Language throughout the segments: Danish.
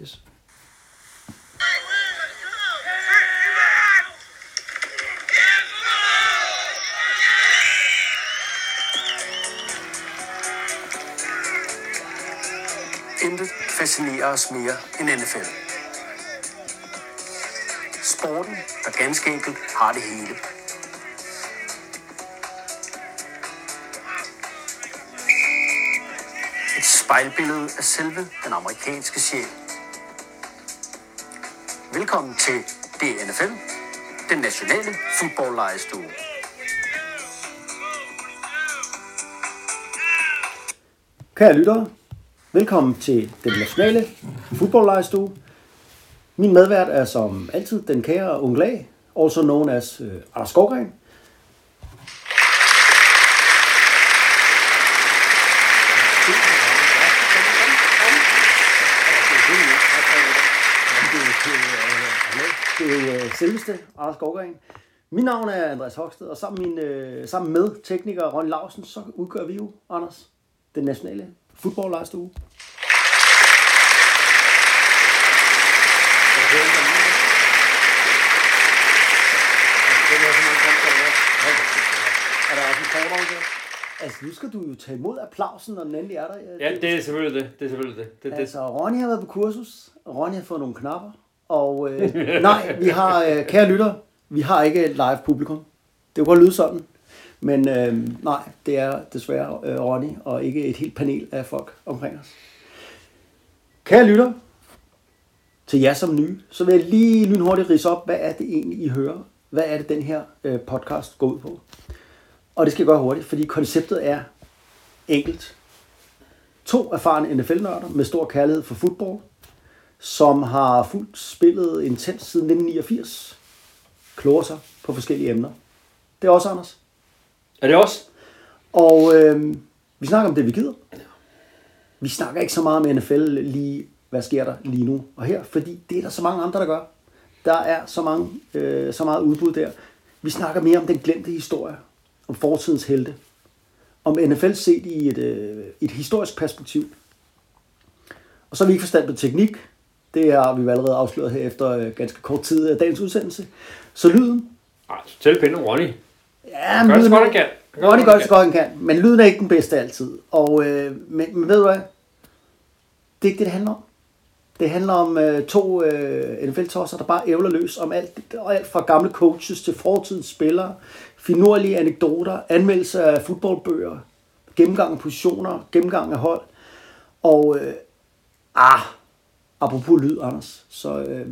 Yes. Intet fascinerer os mere end NFL. Sporten, der ganske enkelt har det hele. Et spejlbillede af selve den amerikanske sjæl. Velkommen til DNFL, den nationale fodboldlejestue. Kære lyttere, velkommen til den nationale fodboldlejestue. Min medvært er som altid den kære onkel A, also known as uh, Anders Skovgren. Det er selveste Anders Skovgren. Mit navn er Andreas Hoksted, og sammen, min, uh, sammen med tekniker Ron Lausen, så udgør vi jo, Anders, den nationale fodboldlejestue. Er der også en kort overgave? Altså, nu skal du jo tage imod applausen, når den endelig er der. Ja, det er selvfølgelig det. Det er selvfølgelig det. det, det. Altså, Ronny har været på kursus, Ronny har fået nogle knapper. Og øh, nej, vi har, øh, kære lytter, vi har ikke et live publikum. Det kunne godt lyde sådan. Men øh, nej, det er desværre øh, Ronny, og ikke et helt panel af folk omkring os. Kære lytter, til jer som nye, så vil jeg lige lynhurtigt rise op, hvad er det egentlig, I hører? Hvad er det, den her øh, podcast går ud på? Og det skal jeg gøre hurtigt, fordi konceptet er enkelt. To erfarne NFL-nørder med stor kærlighed for fodbold, som har fulgt spillet intens siden 1989, kloger sig på forskellige emner. Det er også Anders. Er det også? Og øh, vi snakker om det, vi gider. Vi snakker ikke så meget om NFL lige, hvad sker der lige nu og her, fordi det er der så mange andre, der gør. Der er så, mange, øh, så meget udbud der. Vi snakker mere om den glemte historie, om fortidens helte, om NFL set i et, øh, et historisk perspektiv. Og så har vi ikke forstand på teknik. Det har vi allerede afsløret her efter øh, ganske kort tid af dagens udsendelse. Så lyden, Nej, pænt om Ronny. Ja, Han gør det så godt, han kan. Ronny gør godt, det så godt, han kan. Men lyden er ikke den bedste altid. Og, øh, men, men ved du hvad? Det er ikke det, det handler om. Det handler om øh, to øh, NFL-tosser, der bare ævler løs om alt, og alt fra gamle coaches til fortidens spillere, finurlige anekdoter, anmeldelser af fodboldbøger, gennemgang af positioner, gennemgang af hold. Og øh, ah, apropos lyd, Anders, så, øh,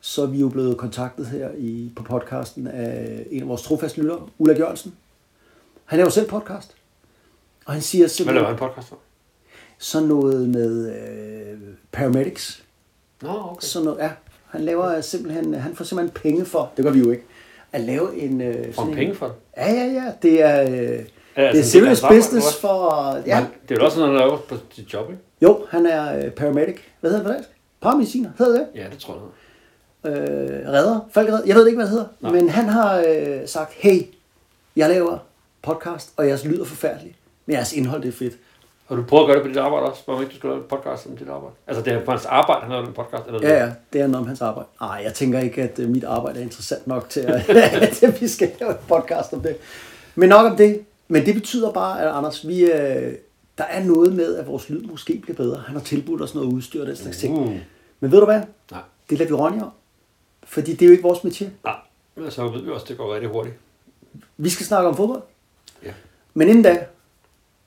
så er vi jo blevet kontaktet her i, på podcasten af en af vores trofaste lyttere, Ulla Jørgensen. Han laver selv podcast. Og han siger Hvad simpelthen laver han podcast om? sådan noget med øh, paramedics. Nå, okay. Sådan noget, ja. Han laver simpelthen, han får simpelthen penge for, det gør vi jo ikke, at lave en... Øh, Får en- penge for det? Ja, ja, ja. Det er, øh, det er altså del af serious hans arbejde, business for... Ja. Men Det er jo også noget, han laver på sit job, ikke? Jo, han er øh, paramedic. Hvad hedder det på dansk? Paramediciner, hedder det? Ja, det tror jeg. øh, redder, falkeredder, jeg ved ikke, hvad det hedder, Nej. men han har øh, sagt, hey, jeg laver podcast, og jeres lyder forfærdeligt, men jeres indhold det er fedt. Og du prøver at gøre det på dit arbejde også, hvor ikke du skal lave en podcast om dit arbejde. Altså, det er på hans arbejde, han laver en podcast, eller Ja, ja, det er noget om hans arbejde. Nej, jeg tænker ikke, at øh, mit arbejde er interessant nok til, at, at vi skal lave en podcast om det. Men nok om det. Men det betyder bare, at Anders, vi, øh, der er noget med, at vores lyd måske bliver bedre. Han har tilbudt os noget udstyr og den slags ting. Uh. Men ved du hvad? Nej. Det lader vi Ronny om. Fordi det er jo ikke vores métier. Nej, men så ved vi også, det går rigtig hurtigt. Vi skal snakke om fodbold. Ja. Men inden da,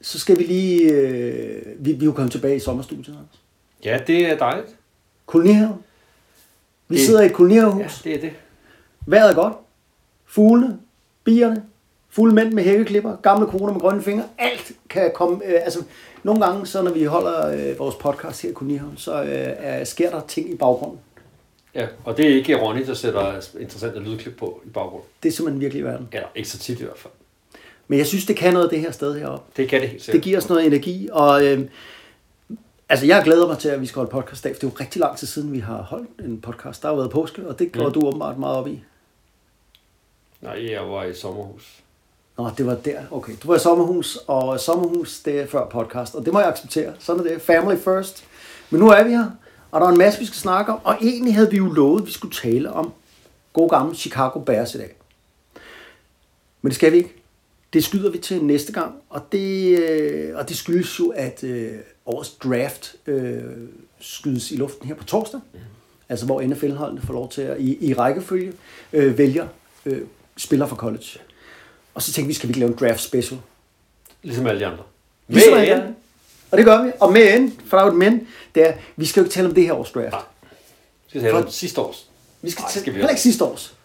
så skal vi lige... Øh, vi, vi er jo kommet tilbage i sommerstudiet, Anders. Ja, det er dejligt. Kolonihaven. Vi Det- sidder i et Ja, kolonihavehus. det er det. Vejret er godt. Fuglene, bierne, fulde mænd med hækkeklipper, gamle koner med grønne fingre. Alt kan komme... Øh, altså, nogle gange, så når vi holder øh, vores podcast her i Kolonihaven, så øh, er, sker der ting i baggrunden. Ja, og det er ikke Ronny, der sætter interessante lydklip på i baggrunden. Det er simpelthen virkelig i verden. Eller ikke så tit i hvert fald. Men jeg synes, det kan noget, det her sted heroppe. Det kan det helt Det sikkert. giver os noget energi, og øh, altså jeg glæder mig til, at vi skal holde podcast af, for det er jo rigtig lang tid siden, vi har holdt en podcast. Der har jo været påske, og det går Mm. du åbenbart meget op i. Nej, jeg var i sommerhus. Nå, det var der. Okay, du var i sommerhus, og sommerhus, det er før podcast, og det må jeg acceptere. Sådan er det. Family first. Men nu er vi her, Og der er en masse, vi skal snakke om. Og egentlig havde vi jo lovet, at vi skulle tale om gode gamle Chicago Bears i dag. Men det skal vi ikke. Det skyder vi til næste gang. Og det, øh, og det skyldes jo, at øh, årets draft øh, skydes i luften her på torsdag. Mm. Altså hvor NFL-holdene får lov til at i, i rækkefølge øh, vælger øh, spillere fra college. Og så tænkte vi, skal vi ikke lave en draft special? Ligesom alle de andre. Ligesom Men- alle andre. Og det gør vi. Og med en, for der er jo et men, det er, vi skal jo ikke tale om det her års draft. Nej. Skal vi tale om sidste års? Vi skal, Nej, skal vi heller ikke. ikke sidste års.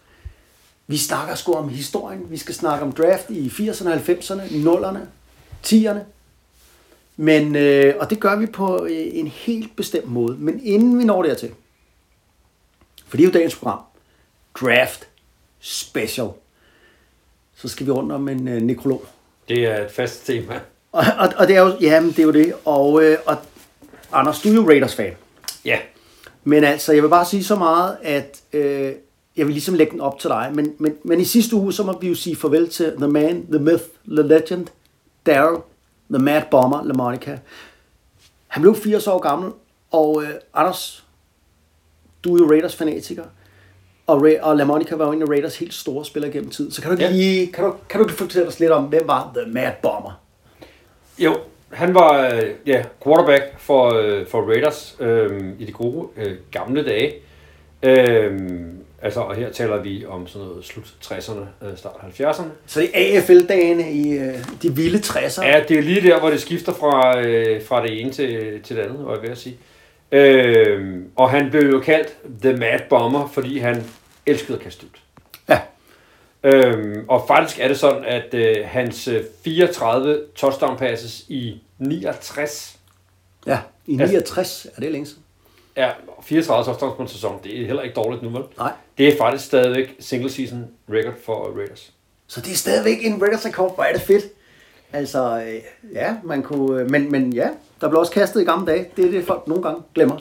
Vi snakker sgu om historien. Vi skal snakke om draft i 80'erne, 90'erne, 0'erne, 10'erne. Men, øh, og det gør vi på øh, en helt bestemt måde. Men inden vi når dertil, for det er jo dagens program, Draft Special, så skal vi rundt om en øh, nekrolog. Det er et fast tema. Og, og, og det er jo, jamen, det er jo det. Og, øh, og Anders, du er jo Raiders-fan. Ja. Men altså, jeg vil bare sige så meget, at øh, jeg vil ligesom lægge den op til dig. Men, men, men i sidste uge, så må vi jo sige farvel til The Man, The Myth, The Legend, Daryl, The Mad Bomber, LaMonica. Han blev 80 år gammel, og øh, Anders, du er jo Raiders-fanatiker. Og, Ray, og LaMonica var jo en af Raiders helt store spillere gennem tid. Så kan du ikke Ja. lige, kan du, kan du ikke fortælle os lidt om, hvem var The Mad Bomber? Jo, han var øh, ja, quarterback for, øh, for Raiders øh, i de gode øh, gamle dage. Øh, altså, og her taler vi om sådan noget slut 60'erne, øh, start 70'erne. Så det er AFL-dagene i øh, de vilde 60'er. Ja, det er lige der, hvor det skifter fra, øh, fra det ene til, til det andet, var jeg ved at sige. Øh, og han blev jo kaldt The Mad Bomber, fordi han elskede at kaste ud. ja. Øhm, og faktisk er det sådan, at øh, hans øh, 34 touchdown passes i 69 Ja, i Altså- 69 er det længe siden. er 34 touchdowns på en sæson. Det er heller ikke dårligt nu, vel? Nej. Det er faktisk stadigvæk single season record for Raiders. Så det er stadigvæk en Raiders rekord. Hvor er det fedt. Altså, øh, ja, man kunne... øh, Men, men ja, der blev også kastet i gamle dage. Det er det, folk nogle gange glemmer.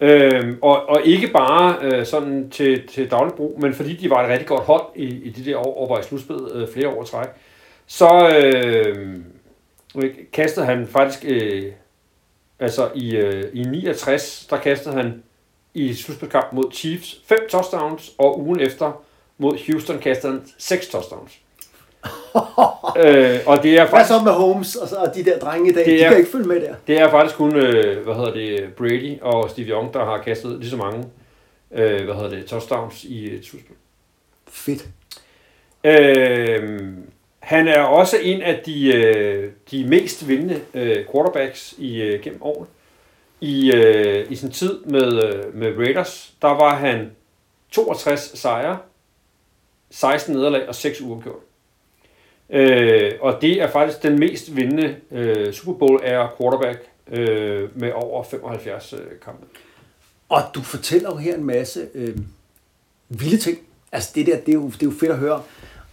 Øhm, og, og ikke bare øh, sådan til, til daglig brug, men fordi de var et rigtig godt hold i, i de der år, og var i slutspillet øh, flere år træk, så øh, kastede han faktisk, øh, altså i, øh, i 69, der kastede han i slutspilskamp mod Chiefs fem touchdowns, og ugen efter mod Houston kastede han seks touchdowns. øh, og det er Hvad faktisk... så med Holmes og, så, og de der drenge i dag? Det De er- kan ikke følge med der. Det er faktisk kun, øh, hvad hedder det, Brady og Steve Young, der har kastet lige så mange, øh, hvad hedder det, touchdowns i et slutspil. Fedt. Øh, han er også en af de, øh, de mest vindende øh, quarterbacks i øh, gennem året. I, øh, I sin tid med, øh, med Raiders, der var han 62 sejre, 16 nederlag og 6 uafgjort. Øh, og det er faktisk den mest vindende øh, Super Bowl er quarterback øh, med over 75 øh, kampe. Og du fortæller jo her en masse øh, vilde ting. Altså det der, det er, jo, det er jo fedt at høre.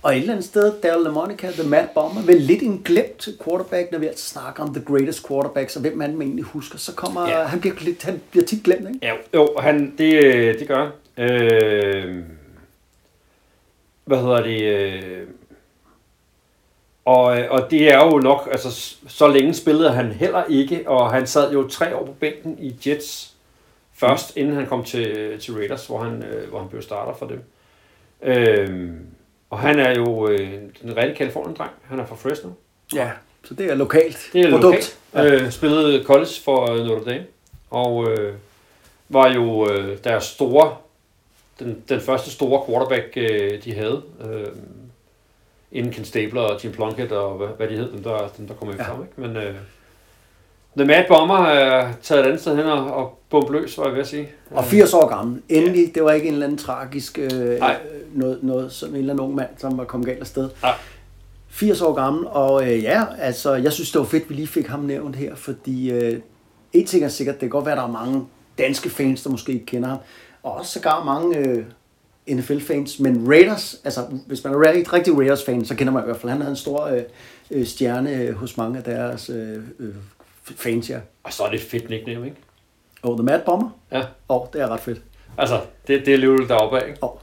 Og et eller andet sted, Daryl LaMonica, The Mad Bomber, vel lidt en glemt quarterback, når vi altså snakker om the greatest quarterbacks, og hvem man egentlig husker, så kommer, Ja. han, bliver, lidt, han bliver tit glemt, ikke? Ja, jo, han, det, øh, det gør han. Øh, hvad hedder det? Øh, og, og det er jo nok, altså så længe spillede han heller ikke, og han sad jo tre år på bænken i Jets først, inden han kom til, til Raiders, hvor han, øh, hvor han blev starter for dem. Øh, og han er jo øh, en rigtig Kalifornien-dreng. Han er fra Fresno. Ja. Så det er lokalt Det er produkt. lokalt. Ja. Øh, spillede college for øh, Notre Dame. Og øh, var jo øh, deres store, den, den første store quarterback, øh, de havde. Øh, inden Ken Stabler og Jim Plunkett og hvad, hvad de hed, dem der, dem der kom efter Ja. ham. Ikke? Men øh, The Mad Bomber er taget et andet sted hen og, og bump løs, var jeg ved at sige. Og 80 år gammel. Endelig, det var ikke en eller anden tragisk øh, Nej. noget, noget som en eller anden ung mand, som var kommet galt afsted. Nej. 80 år gammel, og øh, ja, altså, jeg synes, det var fedt, vi lige fik ham nævnt her, fordi øh, en ting er sikkert, det kan godt være, at der er mange danske fans, der måske ikke kender ham, og også sågar mange øh, NFL-fans, men Raiders, altså hvis man er rigtig, rigtig Raiders-fan, så kender man i hvert fald, han er en stor øh, øh, stjerne øh, hos mange af deres øh, øh, fans, ja. Og så er det et fedt nickname, ikke? Og The Mad Bomber, Ja. og det er ret fedt. Altså, det, det er alligevel deroppe af, ikke? Og.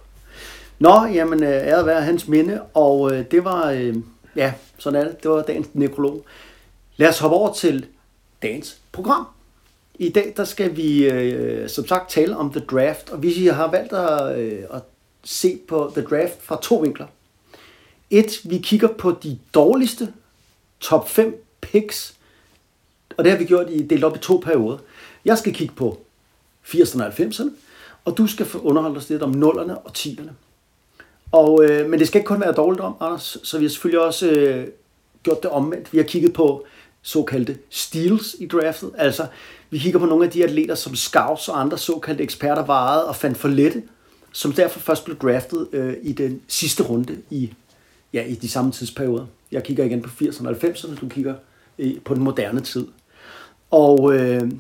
Nå, jamen, øh, æret være hans minde, og øh, det var, øh, ja, sådan er det, det var dagens nekrolog. Lad os hoppe over til dagens program. I dag der skal vi øh, som sagt tale om The Draft, og vi har valgt at, øh, at se på The Draft fra to vinkler. Et, vi kigger på de dårligste top 5 picks, og det har vi gjort i delt op i to perioder. Jeg skal kigge på 80'erne og 90'erne, og du skal få underholde os lidt om 0'erne og 10'erne. Og, øh, men det skal ikke kun være dårligt om, Anders, så vi har selvfølgelig også øh, gjort det omvendt. Vi har kigget på såkaldte steals i draftet. Altså, vi kigger på nogle af de atleter, som scouts og andre såkaldte eksperter varede og fandt for lette, som derfor først blev draftet øh, i den sidste runde i, ja, i de samme tidsperioder. Jeg kigger igen på 80'erne og 90'erne, du kigger øh, på den moderne tid. Og øh,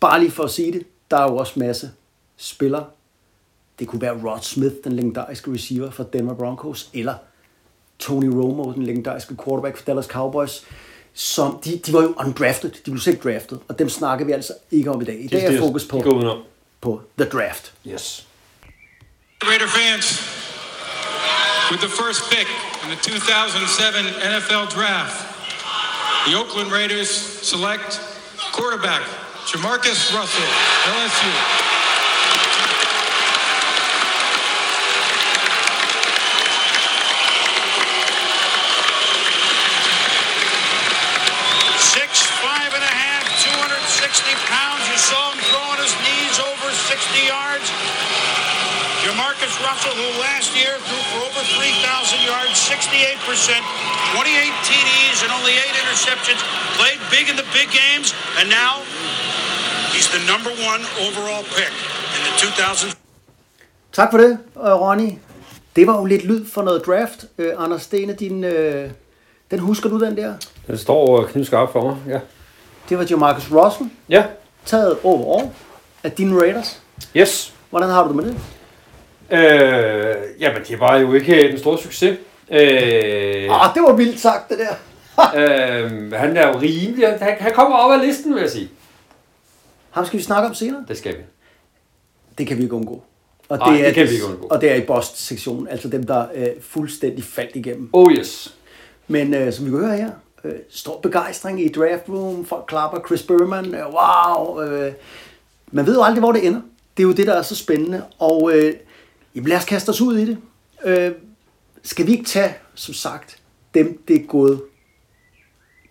bare lige for at sige det, der er jo også masse spillere. Det kunne være Rod Smith, den legendariske receiver for Denver Broncos, eller Tony Romo, den legendariske quarterback for Dallas Cowboys, som de, de var jo undrafted, de blev selv draftet, og dem snakker vi altså ikke om i dag. I dag er fokus på, på The Draft. Yes. Raider fans, with the first pick in the 2007 NFL Draft, the Oakland Raiders select quarterback Jamarcus Russell, LSU. Jamarcus Russell, who last year threw for over 3,000 yards, 68%, 28 TDs and only eight interceptions, played big in the big games, and now he's the number one overall pick in the 2000. Tak for det, øh, Ronny. Det var jo lidt lyd for noget draft. Øh, Anders Stene, din, øh, den husker du den der? Den står knivskarpt for mig, ja. Det var Jamarcus Russell, Ja, taget overall af dine Raiders. yes. Hvordan har du det med det? Øh, jamen, det var jo ikke den store succes. Øh, Ah, det var vildt sagt, det der. øh, han er jo rimelig. Han, han kommer op ad listen, vil jeg sige. Ham skal vi snakke om senere. Det skal vi. Det kan vi ikke undgå. Og det kan vi ikke undgå. Og det er i Bost-sektionen, altså dem, der øh, fuldstændig faldt igennem. Oh yes. Men øh, som vi kan høre her, øh, stor begejstring i draft room, folk klapper, Chris Berman, øh, wow. Øh, man ved jo aldrig, hvor det ender. Det er jo det, der er så spændende. Og øh, jamen, lad os kaste os ud i det. Øh, skal vi ikke tage, som sagt, dem, det er gået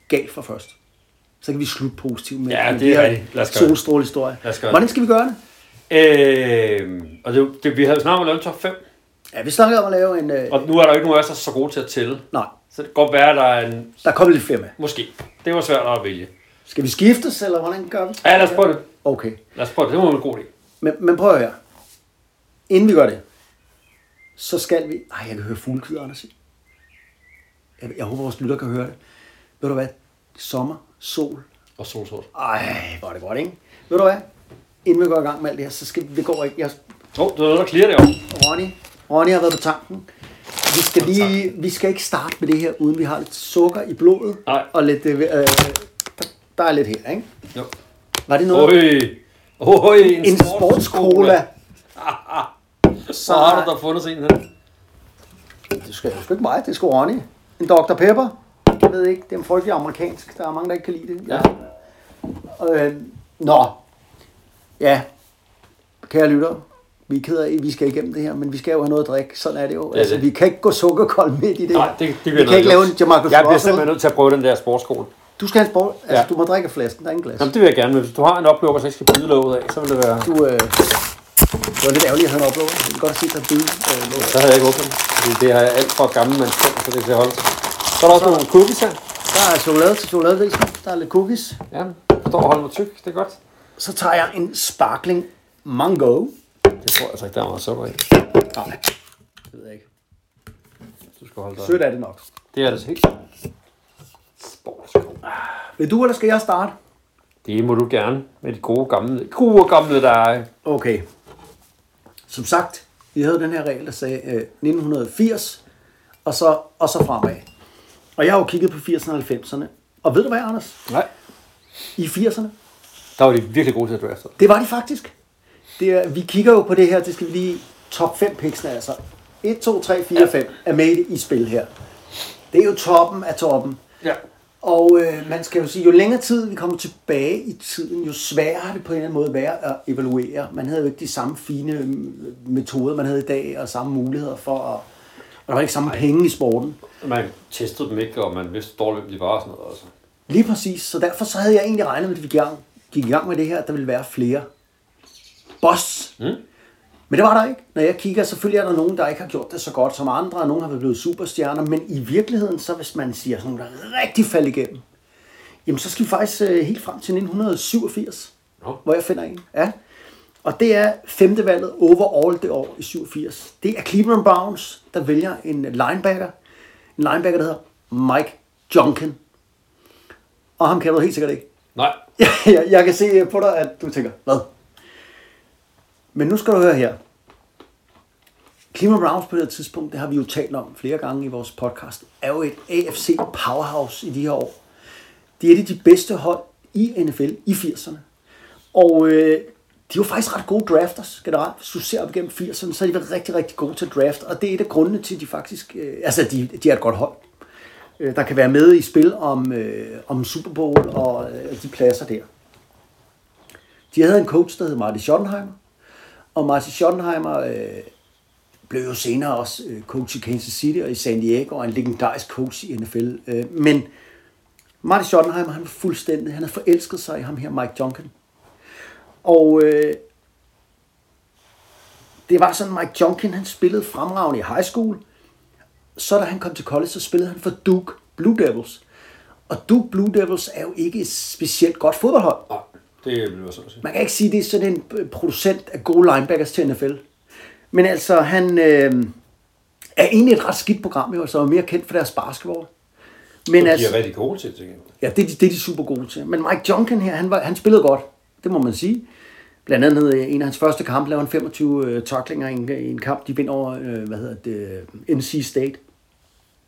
galt for først? Så kan vi slutte positivt med, Ja, med det er her rigtigt. Lad os gøre solstrålehistorie. Lad os gøre. Hvordan skal vi gøre det? Øh, og det, det, vi havde snart om at lave en top 5, Ja, vi snakker om at lave en... Øh, og nu er der jo ikke nogen af os, der er så gode til at tælle. nej, Så det kan godt være, at der er en... der kommer lidt flere med. Måske. Det var svært at vælge. Skal vi skiftes, eller hvordan gør vi? Ja, lad os prøve det. Okay. Lad os prøve det. Det må være en god idé. Men, men prøv høre. Inden vi gør det, så skal vi... Ej, jeg kan høre fuglekvider, Anders. Jeg, jeg håber, vores lytter kan høre det. Ved du hvad? Sommer, sol. Og solsort. Ej, hvor er det godt, ikke? Ved du hvad? Inden vi går i gang med alt det her, så skal vi... Det går ikke. Jeg, Åh, oh, det er noget, der clear det op. Ronny, Ronny har været på tanken. Vi skal, lige, vi skal ikke starte med det her, uden vi har lidt sukker i blodet. Nej. Og lidt... Øh, øh, der, er lidt her, ikke? Jo. Var det noget? Oj. Oj, en, en sportscola. Så har du da fundet sådan en her. Det skal, skal ikke mig, det skal Ronny. En Dr. Pepper. Jeg ved ikke, det er frygtelig amerikansk. Der er mange, der ikke kan lide det. Ja. Øh, nå. Ja. Kære lytter, vi er ked af, at vi skal igennem det her, men vi skal jo have noget at drikke. Sådan er det jo. Ja, altså, det. vi kan ikke gå sukkerkold midt i det Nej, det, det vi kan ikke lave en Jamarcus Jeg bliver simpelthen nødt til at prøve den der sportsskole. Du skal have en sport. Altså, Ja. du må drikke af flasken. Der er ingen glas. Jamen, det vil jeg gerne, hvis du har en oplukker, så ikke skal byde låget af, så vil det være... Du, øh, det var lidt ærgerligt at en upload. Jeg kan godt se, at der er bid. Øh. Så havde jeg ikke åbnet det har jeg alt for gammel mandskab, så det kan holde sig. Så er der også nogle cookies her. der er chokolade til chokoladerisken. Der er lidt cookies. Ja, står og holder mig tyk, det er godt. Så tager jeg en sparkling mango. Det tror jeg altså ikke, der er meget sukker i. Nej, det ved jeg ikke. Du skal holde dig. Sødt er det nok. Det er det så helt. Sportsskole. Vil du, eller skal jeg starte? Det må du gerne med de gode gamle, gode gamle, er. Okay. Som sagt, vi havde den her regel, der sagde øh, 1980, og så, og så fremad. Og jeg har jo kigget på 80'erne og 90'erne. Og ved du hvad, Anders? Nej. I 80'erne, Der var de virkelig gode til at drafte. det var de faktisk. Det er, vi kigger jo på det her, det skal vi lige top 5 picksene, altså 1, 2, 3, 4, 5 er med i spil her. Det er jo toppen af toppen. Ja. Og øh, man skal jo sige, jo længere tid vi kommer tilbage i tiden, jo sværere har det på en eller anden måde været at evaluere. Man havde jo ikke de samme fine øh, metoder, man havde i dag, og samme muligheder for at... Og der var ikke samme penge i sporten. Man testede dem ikke, og man vidste dårligt, hvem de var og sådan noget. Altså. Lige præcis. Så derfor så havde jeg egentlig regnet med, at vi gik i gang, gik i gang med det her, at der ville være flere boss. Mm. Men det var der ikke. Når jeg kigger, selvfølgelig er der nogen, der ikke har gjort det så godt som andre, og nogen har blevet superstjerner, men i virkeligheden, så hvis man siger sådan nogle, der rigtig faldt igennem, jamen så skal vi faktisk øh, helt frem til 1987, Nå. hvor jeg finder en. Ja. Og det er femte valget overall det år i 87. Det er Cleveland Browns, der vælger en linebacker. En linebacker, der hedder Mike Junkin. Og ham kender du helt sikkert ikke. Nej, jeg, jeg kan se på dig, at du tænker, hvad? Men nu skal du høre her. Cleveland Browns på det her tidspunkt, det har vi jo talt om flere gange i vores podcast, er jo et AFC powerhouse i de her år. De er et af de bedste hold i NFL i 80'erne. Og øh, de var faktisk ret gode drafters generelt. Hvis du ser op igennem 80'erne, så har de været rigtig, rigtig gode til draft. Og det er et af grundene til, at de faktisk... Øh, altså, de, de er et godt hold. Øh, der kan være med i spil om, øh, om Super Bowl og øh, de pladser der. De havde en coach, der hed Marty Schottenheimer. Og Marty Schottenheimer øh, blev jo senere også øh, coach i Kansas City og i San Diego, og en legendarisk coach i NFL. Øh, men Marty Schottenheimer, han var fuldstændig, han havde forelsket sig i ham her, Mike Duncan. Og øh, det var sådan, Mike Junkin, han spillede fremragende i high school. Så da han kom til college, så spillede han for Duke Blue Devils. Og Duke Blue Devils er jo ikke et specielt godt fodboldhold. Og det bliver sige. Man kan ikke sige, at det er sådan en øh, producent af gode linebackers til NFL. Men altså, han øh, er egentlig et ret skidt program, jo, så er mere kendt for deres basketball. Men Men altså, de er rigtig gode til, tænker jeg. ja, det, er de- det er de super gode til. Men Mike Junkin her, han, var, han spillede godt. Det må man sige. Blandt andet en af hans første kampe laver han 25 øh, tacklinger i en, i en kamp. De vinder over, øh, hvad hedder det, øh, NC State.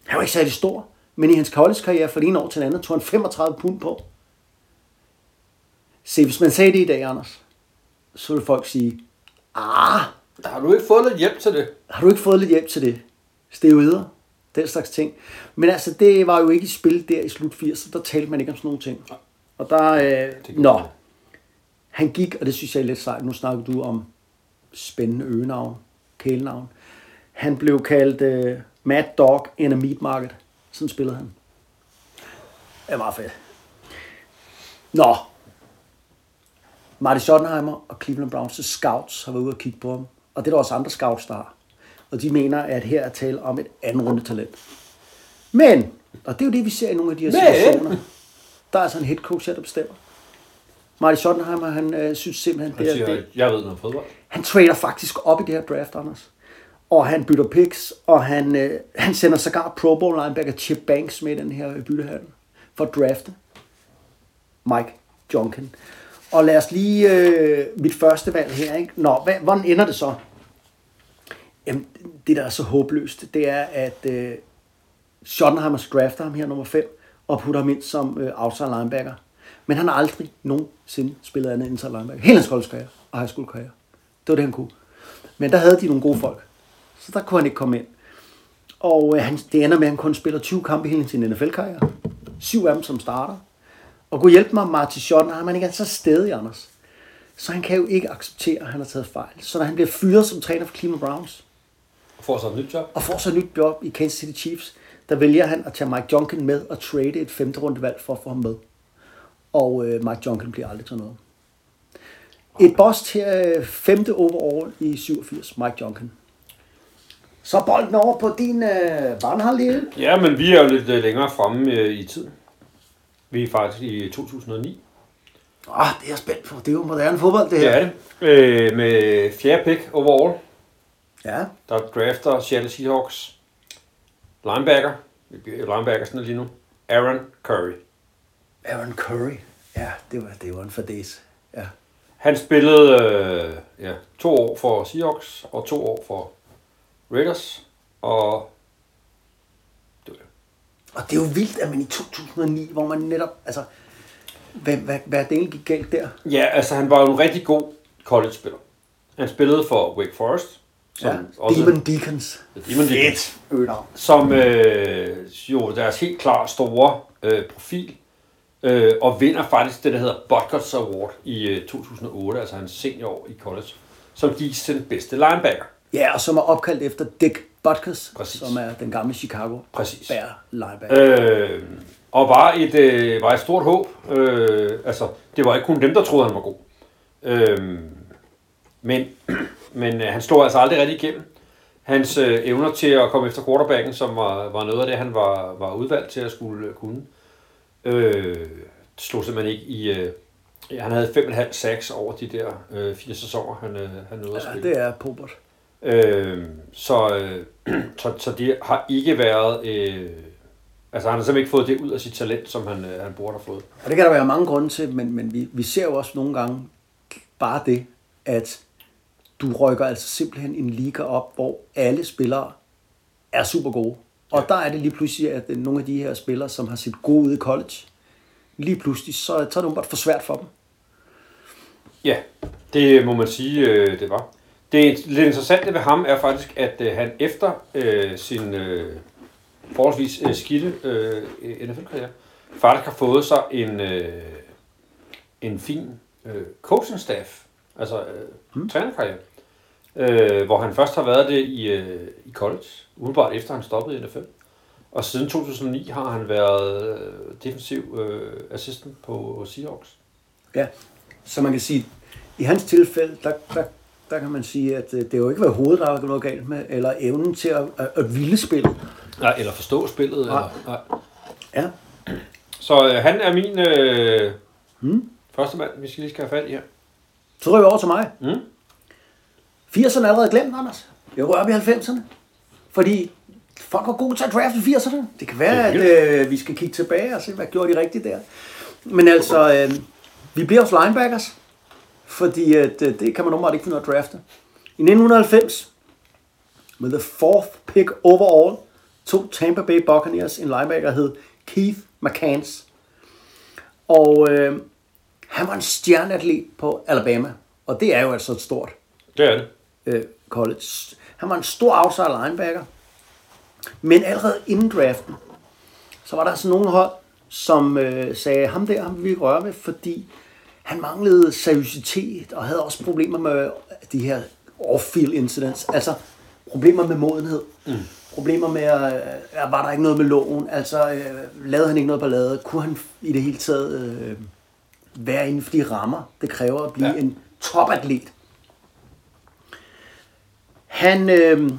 Han var ikke særlig stor, men i hans college-karriere fra det ene år til det andet, tog han 35 pund på. Se, hvis man sagde det i dag, Anders, så ville folk sige, ah, Der har du ikke fået lidt hjælp til det? har du ikke fået lidt hjælp til det? Steroider, den slags ting. Men altså, det var jo ikke i spil der i slut 80'erne, der talte man ikke om sådan nogle ting. Og der, øh, nå, han gik, og det synes jeg er lidt sejt, nu snakker du om spændende øgenavn, kælenavn. Han blev kaldt øh, Mad Dog in a Meat Market. Sådan spillede han. Det er meget fedt. Nå. Marty Schottenheimer og Cleveland Browns' scouts har været ude og kigge på ham. Og det er der også andre scouts, der har. Og de mener, at her er tale om et runde talent. Men, og det er jo det, vi ser i nogle af de her Men. situationer. Der er altså en head coach der bestemmer. Marty Schottenheimer, han øh, synes simpelthen, Han det er, siger, det, jeg ved noget om fodbold. han trader faktisk op i det her draft, Anders. Og han bytter picks, og han, øh, han sender sågar Pro Bowl linebacker Chip Banks med i den her byttehandel for at drafte Mike Junkin. Og lad os lige øh, mit første valg her. Ikke? Nå, hvad, hvordan ender det så? Jamen, det der er så håbløst, det er, at øh, Schottenheimer drafter ham her nummer 5 og putter ham ind som øh, outside linebacker. Men han har aldrig nogensinde spillet andet end inside linebacker. Hele hans college og high school karriere. Det var det, han kunne. Men der havde de nogle gode folk. Så der kunne han ikke komme ind. Og øh, han, det ender med, at han kun spiller 20 kampe i hele sin NFL-karriere. Syv af dem som starter. Og kunne hjælpe mig, Martin Schotten, har man ikke er så stedig, Anders. Så han kan jo ikke acceptere, at han har taget fejl. Så når han bliver fyret som træner for Cleveland Browns, Og får så et nyt job. og får så et nyt job i Kansas City Chiefs, der vælger han at tage Mike Junkin med og trade et femte runde valg for at få ham med. Og øh, Mike Junkin bliver aldrig til noget. Et boss til øh, femte overall i 87, Mike Junkin. Så bolden over på din øh, barnhalvdel. Ja, men vi er jo lidt øh, længere fremme øh, i tiden. Vi er faktisk i 2009. Ah, det er jeg spændt på. Det er jo moderne fodbold, det Det her. er det. Øh, med fjerde pick overall, Ja. der drafter Seattle Seahawks linebacker. Linebacker sådan lige nu. Aaron Curry. Aaron Curry. Ja, det var, det var en fadæs. Ja. Han spillede øh, ja, to år for Seahawks og to år for Raiders. Og det det. Og det er jo vildt, at man i 2009, hvor man netop, altså, hvad, hvad, hvad det egentlig gik galt der? Ja, altså han var jo en rigtig god college-spiller. Han spillede for Wake Forest. Som Ja. også, Demon Deacons. Demon Deacons. Øgenavn. Som øh, jo deres helt klart store øh, profil, øh, og vinder faktisk det, der hedder Butkus Award i øh, 2008, altså hans seniorår i college, som gives til den bedste linebacker. Ja, og som er opkaldt efter Dick Butkus, Præcis. som er den gamle Chicago Præcis. Bear linebacker. Øh, og var et, øh, var et stort håb. Øh, altså, det var ikke kun dem, der troede, han var god. Øh, men men øh, han slog altså aldrig rigtig igennem. Hans øh, evner til at komme efter quarterbacken, som var, var noget af det, han var, var udvalgt til at skulle øh, kunne, øh, slog simpelthen ikke i... Øh, han havde 5,5 sacks over de der øh, fire sæsoner, han, øh, han nåede at Ja, spille. det er Pobert. Øh, så, øh, så, så det har ikke været... Øh, altså han har simpelthen ikke fået det ud af sit talent, som han, øh, han burde have fået. Og det kan der være mange grunde til, men, men vi, vi ser jo også nogle gange bare det, at du rykker altså simpelthen en liga op, hvor alle spillere er super gode. Og ja. der er det lige pludselig, at øh, nogle af de her spillere, som har set gode ud i college, lige pludselig, så, så er det åbenbart for svært for dem. Ja, det må man sige, øh, det var. Det lidt interessante ved ham er faktisk, at øh, han efter øh, sin øh, forholdsvis øh, skidte øh, NFL-karriere, faktisk har fået sig en, øh, en fin øh, coaching staff, altså øh, mm. trænerkarriere, øh, hvor han først har været det i, øh, i college, umiddelbart efter han stoppede i NFL. Og siden 2009 har han været øh, defensiv øh, assistant på Seahawks. Ja, så man kan sige, i hans tilfælde, der, der, der kan man sige, at øh, det jo ikke var hovedet, der var noget galt med, eller evnen til at, at, at ville spillet. Nej, eller forstå spillet. Nej. Eller, nej. Ja, Så øh, han er min øh, hmm? første mand, vi skal lige skal have fat i her. så ryger vi over til mig. Mm. 80'erne er allerede glemt, Anders. Jeg rører op i 90'erne. Fordi folk var gode til at drafte i 80'erne. Det kan være, Det at øh, vi skal kigge tilbage og se, hvad gjorde de rigtigt der. Men altså, øh, vi bliver hos linebackers. Fordi at, øh, det kan man normalt ikke finde at drafte. I 1990, med the fourth pick overall, tog Tampa Bay Buccaneers en linebacker, der hed Keith McCants. Og øh, han var en stjerneatlet på Alabama. Og det er jo altså et stort Det er det. øh, college. Han var en stor outside linebacker. Men allerede inden draften, så var der altså nogle hold, som øh, sagde, ham der ham vil vi ikke røre ved, fordi han manglede seriøsitet og havde også problemer med de her off-field incidents, altså problemer med modenhed. Mm. Problemer med, øh, var der ikke noget med loven, altså øh, lavede han ikke noget ballade, kunne han i det hele taget øh, være inden for de rammer, det kræver at blive Ja. en topatlet. Han øh,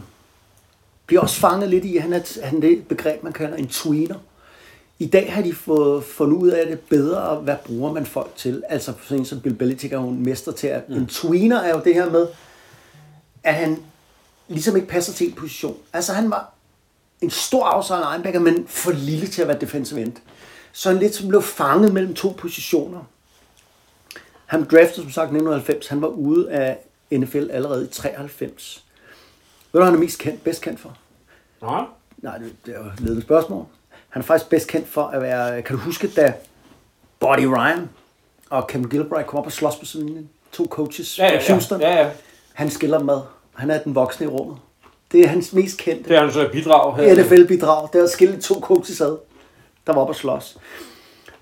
bliver også fanget lidt i, han er, han er det begreb, man kalder en tweener. I dag har de fået fundet ud af det bedre, hvad bruger man folk til. Altså sådan en som Bill Belichick er en mester til at... Mm. En tweener er jo det her med, at han ligesom ikke passer til en position. Altså han var en stor outside linebacker, men for lille til at være defensive end. Så han lidt som blev fanget mellem to positioner. Han draftet som sagt i 1990. Han var ude af NFL allerede i 93. Ved du, hvad han er mest kendt, bedst kendt for? Nej. Nej, det, det er jo et ledende spørgsmål. Han er faktisk bedst kendt for at være... Kan du huske, da Buddy Ryan og Kevin Gilbride kom op og slås på sådan en- to coaches Ja, ja, fra Houston? ja, ja. Han skiller ad. Han er den voksne i rummet. Det er hans mest kendte Det er han så et bidrag her. NFL-bidrag. Det er at skille to coaches ad, der var oppe at slås.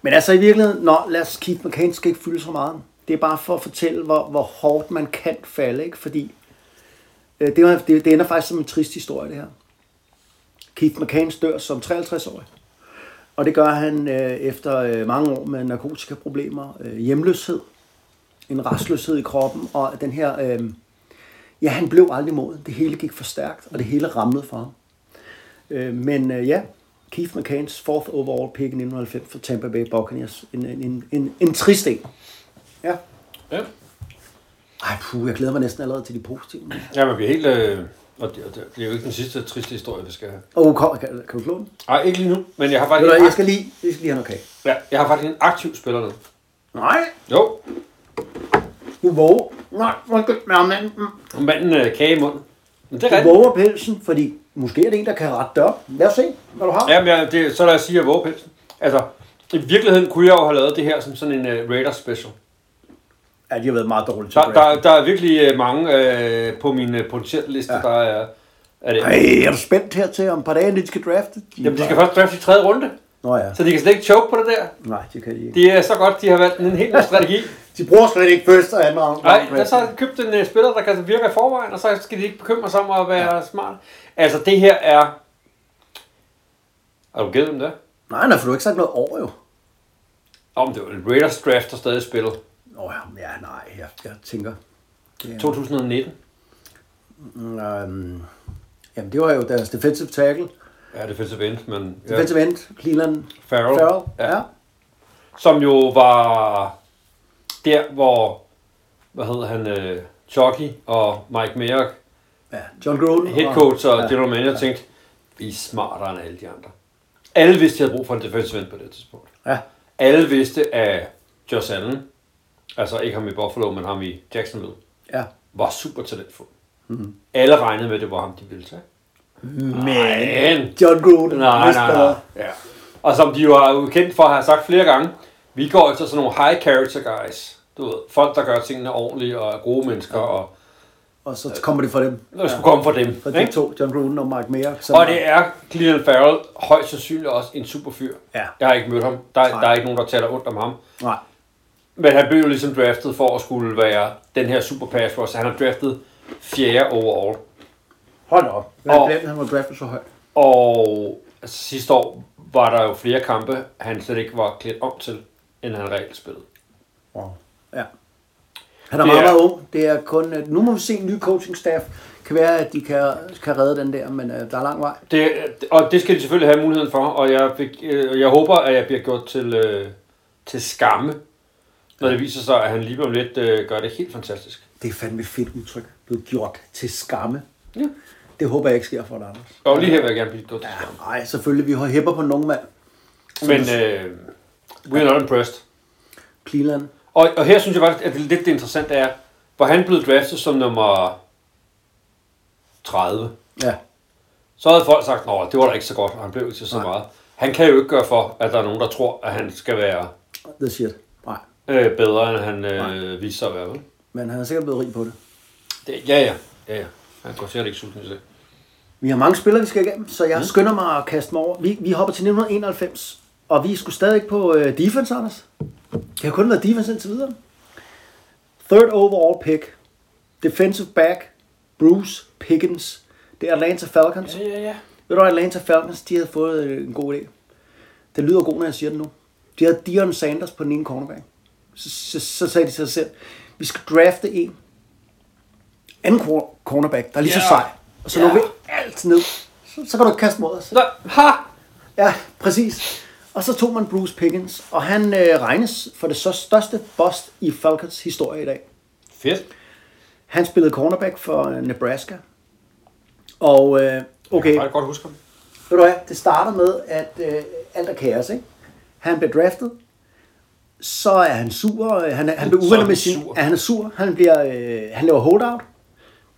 Men altså i virkeligheden, nå, lad os Keith McCain skal ikke fylde så meget. Det er bare for at fortælle, hvor, hvor hårdt man kan falde, ikke? Fordi øh, det, det, det ender faktisk som en trist historie, det her. Keith McCain dør som 53-årig. Og det gør han øh, efter øh, mange år med narkotikaproblemer, øh, hjemløshed, en restløshed i kroppen, og den her... Øh, ja, han blev aldrig moden. Det hele gik for stærkt, og det hele ramlede for ham. Øh, men øh, ja, Keith McCains fourth overall pick i 1990 for Tampa Bay Buccaneers. En, en, en, en, en trist en. Ja. Ja. Ej, puh, jeg glæder mig næsten allerede til de positive. ja, man bliver helt... Øh, og det, og det, det er jo ikke den sidste triste historie, vi skal have. Oh, kom, kan, kan du klå den? Nej, ikke lige nu, men jeg har Ved faktisk, du hvad, en, Jeg skal lige, jeg skal lige have noget kage. ja, jeg har faktisk en aktiv spiller nu. Nej, Jo, du våger. Nej, undskyld, men manden. mm. og manden øh, kage i munden. Men det er Du rigtigt. våger pelsen, fordi måske er det en, der kan rette det op. Lad os se, hvad du har. Jamen, ja, det, så lad os sige, at jeg våger pelsen. Altså, i virkeligheden kunne jeg jo have lavet det her som sådan en uh, Raiders special. Ja, de har været meget dårlige til Der, der, der er virkelig øh, mange øh, på min øh, potentielle liste, ja. Der er... er det. Ej, er du spændt her til om et par dage, de skal drafte? Jamen, de skal først drafte i tredje runde. Nå ja. Så de kan slet ikke choke på det der. Nej, det kan de ikke. Det er så godt, de har valgt en helt ny strategi. De bruger slet ikke første og anden round. Nej, der så har de købt en uh, spiller, der kan virke i forvejen, og så skal de ikke bekymre sig om at være ja. smart. Altså, det her er... Har du givet dem det? Nej, nej, for du har ikke sagt noget over jo. Om det var Raiders draft, der stadig spillet. Nå ja, ja, nej, jeg, jeg tænker... Det er, 2019. øhm, jamen, det var jo deres defensive tackle. Ja, defensive end, men... Ja. Defensive end, Cleveland Farrell. Farrell. Ja. Ja. Som jo var der, hvor... Hvad hed han? Uh, Chucky og Mike Mayock, ja. John Gruden. head coach og ja. general manager, tænkte, vi er smartere end alle de andre. Alle vidste, de havde brug for en defensive end på det tidspunkt. Ja, Alle vidste, at Josh Allen, altså ikke ham i Buffalo, men ham i Jacksonville, ja. var super talentfuld. Mm-hmm. Alle regnede med, at det var ham, de ville tage. Men... John Gruden. Nej, nej, nej. Ja. Og som de jo har kendt for at have sagt flere gange, vi går efter sådan nogle high character guys. Du ved, folk, der gør tingene ordentligt og er gode mennesker, og Og så kommer det fra dem. det skulle komme fra dem. Fra de ikke? to, John Gruden og Mark Mayer. som- Og det er Cleveland Farrell højst sandsynligt også en super fyr. Ja. Jeg har ikke mødt ham. Der, Nej. der er ikke nogen, der taler ondt om ham. Nej. Men han blev jo ligesom draftet for at skulle være den her super pass rusher. Han har draftet fjerde overall. Hold op. Jeg Og- han var draftet så højt. Og altså, sidste år var der jo flere kampe, han slet ikke var klædt om til, end han reelt spillede. Wow. Ja. Han er Det meget, er- meget ung. Det er kun, øh, nu må vi se en ny coaching staff. kan være, at de kan, kan redde den der, men øh, der er lang vej. Det, og det skal de selvfølgelig have muligheden for, og jeg, fik, øh, jeg håber, at jeg bliver gjort til, øh, til skamme, når det viser sig, at han lige om lidt øh, gør det helt fantastisk. Det er fandme fedt udtryk. Blevet gjort til skamme. Ja. Det håber jeg ikke sker for dig, Anders. Og lige her vil jeg gerne blive gjort til skamme. nej, selvfølgelig. Vi har hæpper på nogen mand. Men øh, we're not impressed. Cleveland. Og, og her synes jeg faktisk, at det lidt det interessante er, hvor han blev draftet som nummer 30. Ja. Så havde folk sagt, at det var da ikke så godt, og han blev ikke til så Nej. meget. Han kan jo ikke gøre for, at der er nogen, der tror, at han skal være The shit. Øh, bedre, end han øh, viser sig at være. Vel? Men han er sikkert blevet rig på det. Det, ja, ja, ja, ja. Han går sikkert ikke sulten det. Vi har mange spillere, vi skal igennem, så jeg skynder mig at kaste mig over. Vi, vi hopper til 1991, og vi er sgu stadig på uh, defense, Anders. Det har kun været defense indtil videre. Third overall pick. Defensive back. Bruce Pickens. Det er Atlanta Falcons. Ja, ja, ja. Ved du Atlanta Falcons, de havde fået øh, en god idé. Det lyder god, når jeg siger det nu. De havde Dion Sanders på den ene cornerback. Så, så, så sagde de til sig selv, vi skal drafte en anden cor- cornerback, der er lige så Ja. sej. Og så Ja. lukker vi alt ned. Så, så kan du kaste mod os. Nå, ha! Ja, præcis. Og så tog man Bruce Pickens, og han øh, regnes for det så største bust i Falcons historie i dag. Fedt. Han spillede cornerback for øh, Nebraska. Og øh, okay, Jeg kan godt huske ham. ved du hvad, det starter med, at øh, alt er kaos, ikke? Han bliver draftet, så er han sur, øh, han, er, han bliver er uvenner med sin, sur. ja, han er sur, han, bliver, øh, han laver holdout,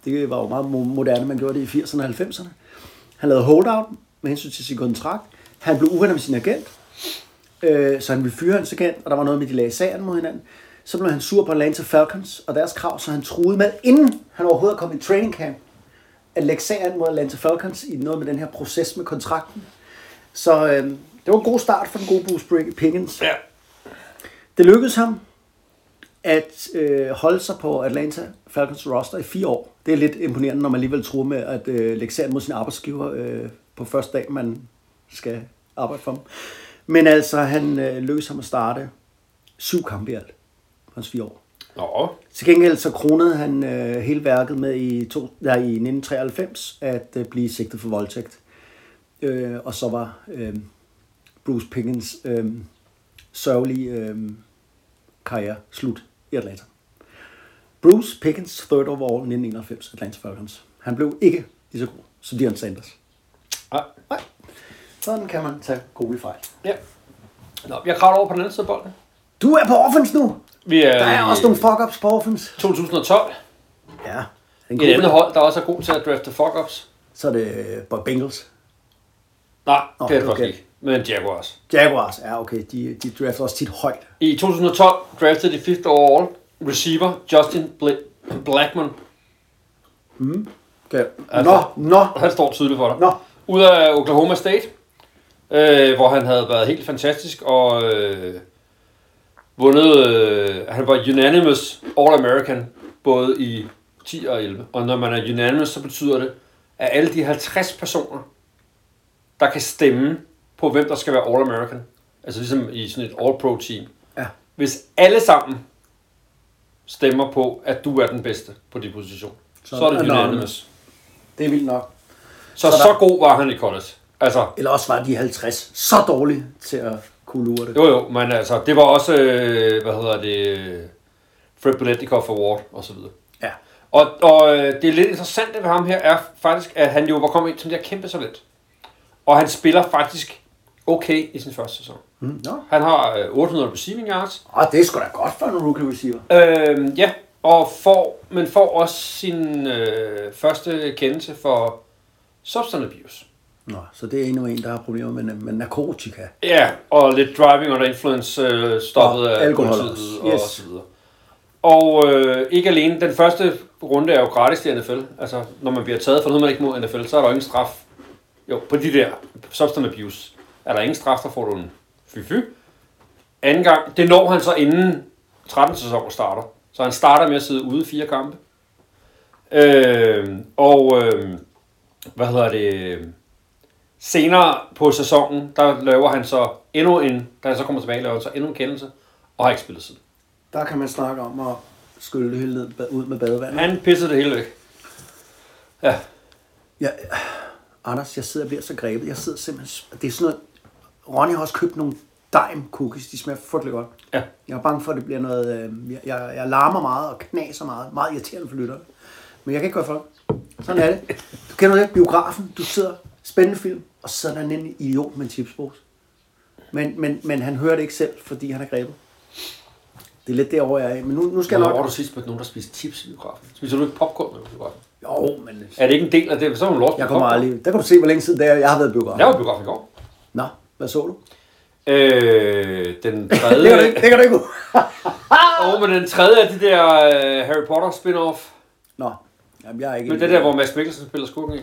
det var jo meget mo- moderne, man gjorde det i 80'erne og 90'erne. Han lavede holdout med hensyn til sin kontrakt, han blev uvenner med sin agent, øh, så han ville fyre hans agent, og der var noget med, de lagde sagen mod hinanden. Så blev han sur på Atlanta Falcons og deres krav, så han troede med, inden han overhovedet kom i training camp, at lægge sagen mod Atlanta Falcons i noget med den her proces med kontrakten. Så øh, det var en god start for den gode Bruce Pickens. Ja. Det lykkedes ham at øh, holde sig på Atlanta Falcons roster i fire år. Det er lidt imponerende, når man alligevel tror med at øh, lægge sagen mod sin arbejdsgiver øh, på første dag, man skal arbejde for dem. Men altså, han øh, lykkedes ham at starte syv kampe i alt på hans fire år. Nå, Til gengæld så kronede han øh, hele værket med i, to, der, i 1993 at øh, blive sigtet for voldtægt. Øh, og så var øh, Bruce Pickens øh, sørgelige øh, karriere slut i Atlanta. Bruce Pickens, third overall 1991, Atlanta Falcons. Han blev ikke lige så god som Dion Sanders. ja. Nej, sådan kan man tage gode fejl. ja. Nå, jeg kravler over på den anden side af bolden. Du er på offense nu! Vi er, Der er også nogle fuck-ups på offense. 2012. Ja. En Et andet hold, der også er god til at drafte fuck-ups. Så er det øh, Bengals. Nej, Nå, det er det okay. ikke. Men Jaguars. Jaguars, ja okay, de, de drafter også tit højt. I 2012 draftede de fifth overall receiver Justin Bla- Blackman. Okay. Altså- Nå, nå, Han står tydeligt for dig. nå. Ud af Oklahoma State. øh, hvor han havde været helt fantastisk og øh, vundet, øh, han var unanimous All-American både i 10 og 11. Og når man er unanimous, så betyder det, at alle de 50 personer, der kan stemme på, hvem der skal være All-American, altså ligesom i sådan et All-Pro team, Ja. hvis alle sammen stemmer på, at du er den bedste på din position, så, Så er det unanimous. Det er vildt nok. Så, Så der- så god var han i college. Altså, Eller også var de 50 så dårlige til at kunne lure det. jo jo, men altså, det var også, øh, hvad hedder det, Fred Biletnikoff Award og så videre. Ja. Og, og øh, det er lidt interessante ved ham her er faktisk, at han jo var kommet ind som det her kæmpe talent. Og han spiller faktisk okay i sin første sæson. Mm, nå. Han har øh, 800 receiving yards. Og det er sgu da godt for en rookie receiver. Øh, ja, og får, men får også sin øh, første kendelse for substance abuse. Nå, så det er endnu en, der har problemer med, med narkotika. Ja, og lidt driving under influence øh, stoppet Og af alkohol Yes. og så videre. Og øh, ikke alene, den første runde er jo gratis i NFL. Altså, når man bliver taget for noget, man ikke må i NFL, så er der jo ingen straf. Jo, på de der substance abuse er der ingen straf, der får du en fy-fy. Anden gang, det når han så inden 13 sæsoner starter. Så han starter med at sidde ude i fire kampe. Øh, og øh, hvad hedder det? Senere på sæsonen, der laver han så endnu en, da han så kommer tilbage, laver han så endnu en kendelse, og har ikke spillet siden. Der kan man snakke om at skylle det hele ned, ud med badevandet. Han pissede det hele væk. Ja, Ja, Anders, jeg sidder og bliver så grebet. Jeg sidder simpelthen... Det er sådan noget... Ronny har også købt nogle dime cookies. De smager frygtelig godt. ja. Jeg er bange for, at det bliver noget... Øh, jeg, jeg, jeg larmer meget og knaser meget. Meget irriterende for lytterne. Men jeg kan ikke gøre for. Sådan er det. Du kender det, biografen. Du sidder, spændende film, og så sidder der en idiot med en chipspose. Men, men, men han hører det ikke selv, fordi han er grebet. Det er lidt derovre, jeg er. i. Men nu, nu skal jeg Hvornår nok... har du sidst mødt nogen, der spiste chips i biografen? Spiser du ikke popcorn med biografen? Jo, men... Er det ikke en del af det? Så er du lov Jeg kommer aldrig... Der kan du se, hvor længe siden det er, jeg har været i biografen. Jeg var i biografen i går. Nå, hvad så du? Øh, den Det kan du tredje... ikke, det kan du ikke. Åh, men den tredje af de der øh, Harry Potter spin-off. Nå, jamen, jeg er ikke... Men det der, hvor Mads Mikkelsen spiller skurken i.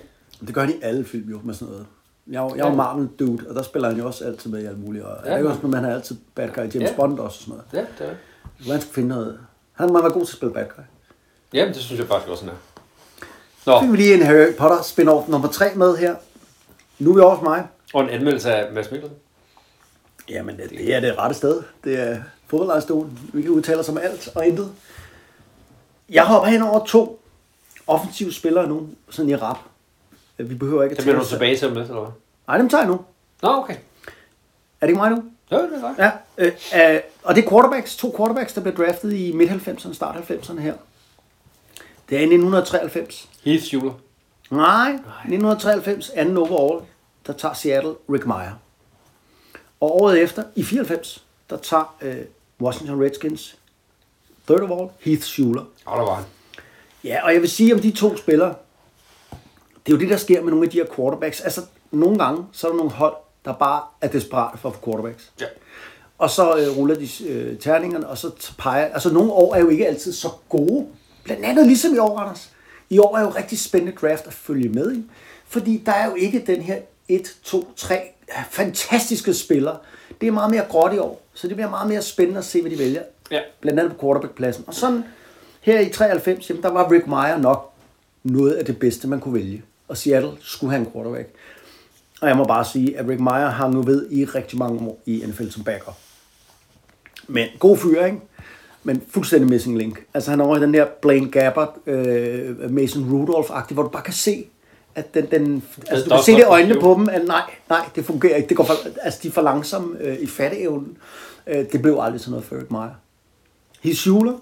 Det gør de i alle film jo, med sådan noget. Jeg er, jo- jeg er jo Marvel dude, og der spiller han jo også altid med i alt muligt. Og ja. Ja. det er jo også, men han er altid bad guy. James Ja. Bond også og sådan noget. Ja, det er Hvordan skal finde noget? Han må være god til at spille bad guy. Jamen, det synes jeg faktisk også, han er. Så Nå, fik vi lige en Harry Potter spin-off nummer 3 med her. Nu er vi over mig. og en anmeldelse af Mads Mikkelsen. Jamen, det, det er det rette sted. Det er fodboldlejrstolen. Vi kan udtale os om alt og intet. Jeg hopper hen over to offensive spillere nu, sådan i rap. Vi behøver ikke at Det bliver du tilbage til lidt, eller hvad? Nej, dem tager jeg nu. Nå, okay. Er det ikke mig nu? Jo, det er godt. Ja, øh, øh, og det er quarterbacks, to quarterbacks, der blev draftet i midt-90'erne, start-90'erne her. Det er i 1993. Heath Schuler. Nej, 1993, anden overall, der tager Seattle Rick Meyer. Og året efter, i 94, der tager øh, Washington Redskins third overall, Heath Schuler. Og der var han. Ja, og jeg vil sige om de to spillere, det er jo det, der sker med nogle af de her quarterbacks. Altså, nogle gange, så er der nogle hold, der bare er desperate for at få quarterbacks. Ja. Og så øh, ruller de øh, terningerne, og så peger... Altså, nogle år er jo ikke altid så gode. Blandt andet ligesom i år, Anders. I år er jo rigtig spændende draft at følge med i. Fordi der er jo ikke den her 1, 2, 3 fantastiske spillere. Det er meget mere gråt i år. Så det bliver meget mere spændende at se, hvad de vælger. Ja. Blandt andet på quarterbackpladsen. Og sådan her i 93, jamen, der var Rick Meyer nok noget af det bedste, man kunne vælge. Og Seattle skulle have en quarterback. Og jeg må bare sige, at Rick Meyer har nu ved i rigtig mange år i NFL som backup. Men god fyr, ikke? Men fuldstændig missing link. Altså han er over i den der Blaine Gabbert, øh, Mason Rudolph-agtig, hvor du bare kan se, at den, den altså du kan se det i øjnene på dem, at nej, nej, det fungerer ikke. Det går for, altså de er for langsomme øh, i fatteevnen. Øh, det blev aldrig sådan noget for Meyer. Heath Schuler,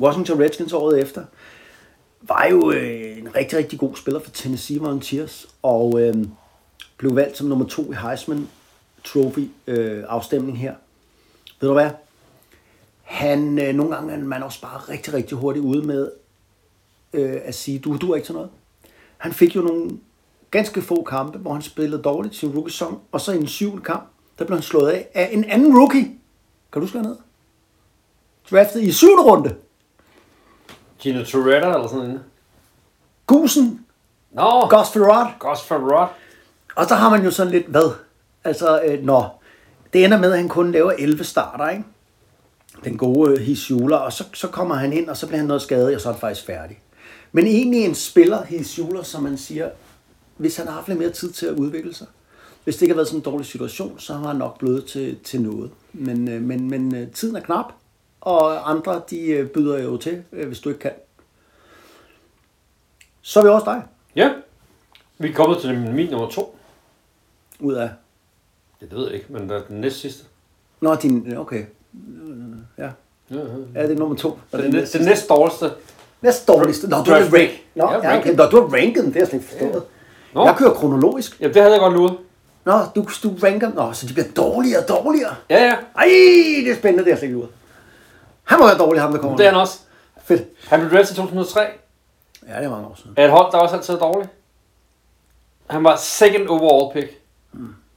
Washington Redskins året efter, var jo øh, en rigtig, rigtig god spiller for Tennessee Volunteers, og øh, blev valgt som nummer to i Heisman Trophy øh, afstemning her. Ved du hvad? Han, øh, nogle gange er man også bare rigtig, rigtig hurtigt ude med øh, at sige, du, du er ikke til noget. Han fik jo nogle ganske få kampe, hvor han spillede dårligt sin rookie-sæson, og så i en syvende kamp, der blev han slået af af en anden rookie. Kan du huske ned? Draftet i syvende runde. Gino Toretta eller sådan noget. Gusen, Nå, Gus Ferrat. Gus Farrod. Og så har man jo sådan lidt, hvad? Altså, øh, når det ender med, at han kun laver 11 starter, ikke? Den gode øh, Hisjula, og så, så kommer han ind, og så bliver han noget skadet, og så er han faktisk færdig. Men egentlig en spiller, Hisjula, som man siger, hvis han har haft lidt mere tid til at udvikle sig, hvis det ikke har været sådan en dårlig situation, så har han nok blevet til, til noget. Men, øh, men, men øh, tiden er knap, og andre, de byder jo til, hvis du ikke kan. Så er vi også dig, Ja. Vi er kommet til min nummer to. ud af... Det ved jeg ikke, men der er den næste sidste. Nå, din... Okay. Ja. Ja, ja. Ja, det er nummer to. Og Den, den, den næste dårligste. Næste dårligste. Nå, du har rank. Nå, Ja, ja, okay. Nå, du har ranket den. Det har jeg slet ikke forstået. Nå. Jeg kører kronologisk. Ja, det havde jeg godt luret. Nå, du, du ranker Nå, så de bliver dårligere og dårligere. Ja, ja. Ej, det er spændende, det har jeg slet ikke luret. Han må være dårlig, ham der kommer. Det er han også. Fedt. Han blev draftet i 2003 Ja, det er mange år siden. af et hold, der også altid er dårligt. Han var second overall pick.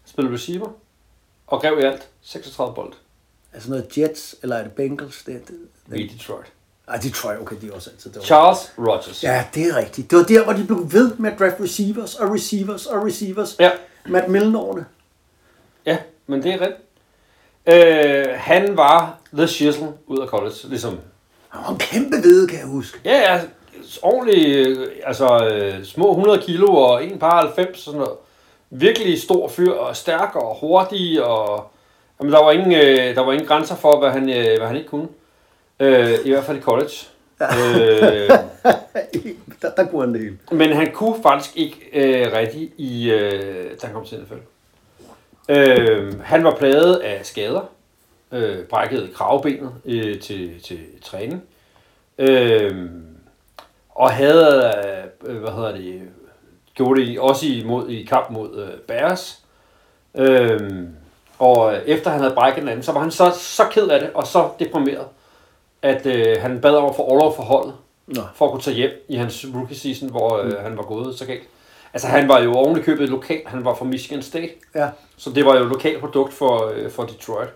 Spillede receiver. Og gav i alt 36 bold Altså noget Jets, eller er det Bengals? Det, det, det. i Detroit. Ej, Detroit, okay, de er også altid dårlige. Charles Rogers. Ja, det er rigtigt. Det var der, hvor de blev ved med at draft receivers og receivers og receivers. Ja. Matt Millenårene. Ja, men det er rigtigt. Øh, han var the shizzle ud af college, ligesom Han var en kæmpe ved, kan jeg huske. Ja, ja, ordentlig, øh, altså øh, små 100 kilo og en par 90 sådan noget. Virkelig stor fyr og stærk og hurtig og jamen, der var ingen øh, der var ingen grænser for hvad han øh, hvad han ikke kunne. Øh, I hvert fald i college. øh, der, der kunne han det hele. men han kunne faktisk ikke øh, rigtig i øh, da han kom til NFL. Øh, han var plaget af skader. Øh, brækkede kravbenet øh, til, til træning. Øh, og havde, øh, hvad hedder det, gjorde det også imod, i kamp mod øh, Bears. Øh, og efter han havde brækket den anden, så var han så, så ked af det, og så deprimeret, at øh, han bad om at få overlov for holdet, Nå. for at kunne tage hjem i hans rookie season, hvor øh, han var gået så galt. Altså han var jo oven i købet lokal, han var fra Michigan State, Ja. så det var jo et lokalt produkt for, øh, for Detroit.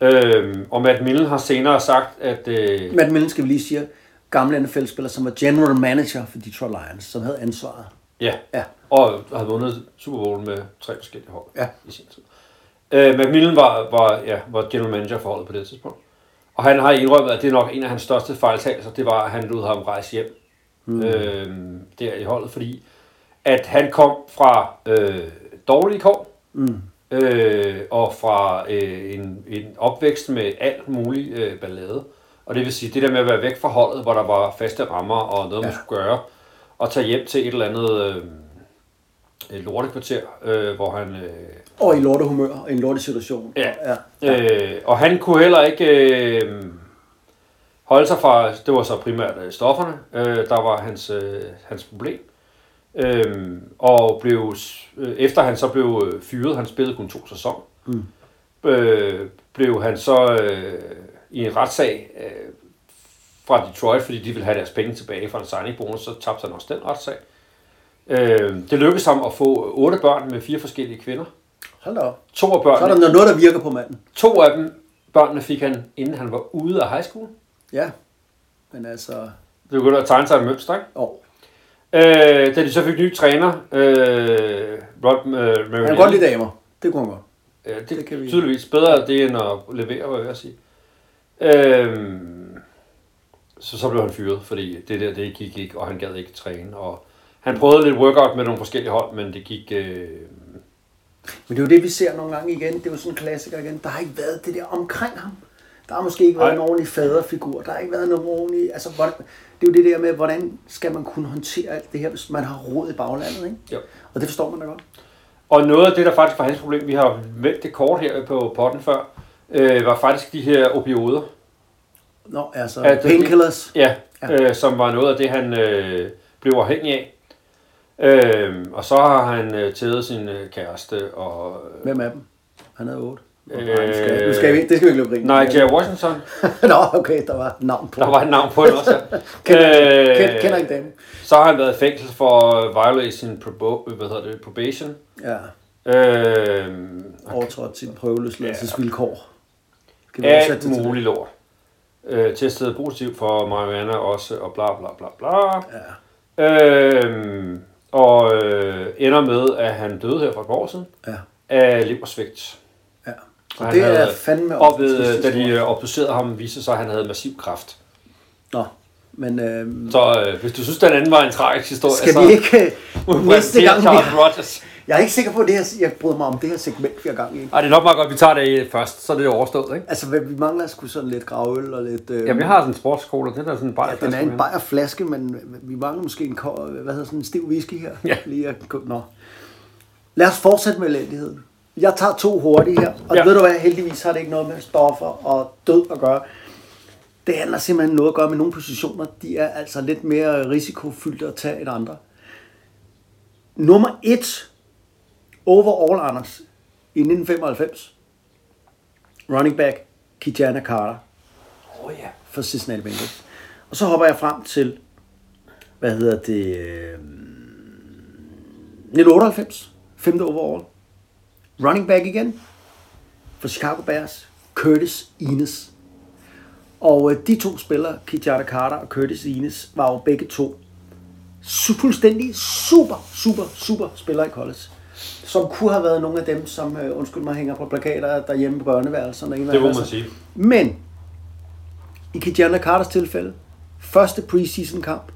Øhm, og Matt Millen har senere sagt, at... Øh, Matt Millen skal vi lige sige, gamle NFL-spiller, som var general manager for Detroit Lions, som havde ansvaret. ja, Ja. og havde vundet Super Bowl med tre forskellige hold Ja. i sin tid. Øh, Matt Millen var, var, ja, var general manager for holdet på det tidspunkt. Og han har indrømmet, at det er nok en af hans største fejltagelser, det var, at han lod ham rejse hjem mm. øh, der i holdet, fordi at han kom fra øh, dårlige kår, mm. øh, og fra øh, en, en opvækst med alt muligt øh, ballade. Og det vil sige, det der med at være væk fra holdet, hvor der var faste rammer og noget, man Ja. skulle gøre, og tage hjem til et eller andet øh, lortekvarter, øh, hvor han... Øh, Og i lortehumør, og i en lortesituation. Ja. ja. ja. Øh, og han kunne heller ikke øh, holde sig fra, det var så primært øh, stofferne, øh, der var hans, øh, hans problem. Øh, og blev, øh, efter han så blev øh, fyret, han spillede kun to sæsoner, mm. øh, blev han så øh, i en retssag øh, fra Detroit, fordi de ville have deres penge tilbage fra en signing bonus, så tabte han også den retssag. Øh, det lykkedes ham at få otte børn med fire forskellige kvinder. Hold da op. To af Så er børnene, der noget, der virker på manden. To af dem, børnene fik han, inden han var ude af high school. Ja. Men altså... Det begyndte at tegne sig et mønster, ikke? Åh. Øh, da de så fik ny træner, øh, Rod øh. Han kan godt lide damer. Det kunne han godt. Ja, det, Det det kan vi- tydeligvis bedre det, end at levere, hvad jeg vil sige. Øh, så, så blev han fyret, fordi det der, det gik ikke, og han gad ikke træne. Og han prøvede lidt workout med nogle forskellige hold, men det gik... Øh, Men det er jo det, vi ser nogle gange igen. Det er jo sådan en klassiker igen. Der har ikke været det der omkring ham. Der har måske ikke været Nej. en ordentlig faderfigur. Der har ikke været nogen ordentlig... Altså, hvordan, det er jo det der med, hvordan skal man kunne håndtere alt det her, hvis man har råd i baglandet, ikke? jo. Og det forstår man da godt. Og noget af det, der faktisk var hans problem, vi har vendt det kort her på potten før, øh, var faktisk de her opioider. Nå, altså, painkillers. Ja. ja. Øh, som var noget af det, han øh, blev afhængig af. Øh, og så har han øh, taget sin øh, kæreste og... Øh, Hvem af dem? Han havde otte. Øh, nu skal, nu skal vi, det skal vi ikke løbe nej, Jerry Washington. Nå, okay, der var et navn på. Der var et navn på det også. Kender, Øh, kender, kender ikke dem. Så har han været i fængsel for violation probo- hvad hedder det, probation. Ja, Øh, overtrådt sin prøveløsladelsesvilkår. Oversætte alt muligt lort. Øh, testet positivt for marijuana også, og bla bla bla bla. Ja. Øh, og øh, ender med, at han døde her for et par år siden Ja. af leversvigt. ja. Så han det er havde fandme oplevet, optimistisk, da de øh, obducerede ham, viste sig, at han havde massiv kræft. Nå, men øh, Så øh, hvis du synes, den anden var en tragisk historie, skal så vi ikke... vi næste gang, vi har, Rogers. Jeg er ikke sikker på, at det her, jeg bryder mig om det her segment, vi har gang i. Ej, det er nok meget godt, at vi tager det først, så er det overstået, ikke? Altså, vi mangler sgu sådan lidt gravøl og lidt... Øh, Ja, vi har sådan en sportskole, den er sådan en Ja, den er bajerflaske en bajerflaske, men vi mangler måske en, hvad hedder sådan en stiv whisky her. Ja. Lige at, nå. Lad os fortsætte med elendigheden. Jeg tager to hurtige her, og ja. ved du hvad, heldigvis har det ikke noget med stoffer og død at gøre. Det handler simpelthen noget at gøre med nogle positioner. De er altså lidt mere risikofyldte at tage end andre. Nummer et overall, Anders, i 1995. Running back, Kijana Carter oh, ja. for Cincinnati Bengals. Og så hopper jeg frem til, hvad hedder det, øh, 1998, femte overall. Running back igen for Chicago Bears, Curtis Enes. Og øh, de to spillere, Kijana Carter og Curtis Enes, var jo begge to fuldstændig super, super, super spillere i college. Som kunne have været nogle af dem, som, øh, undskyld mig, hænger på plakater derhjemme på børneværelserne. Det må Altså, man sige. men i Kijana Carters tilfælde, første preseason kamp,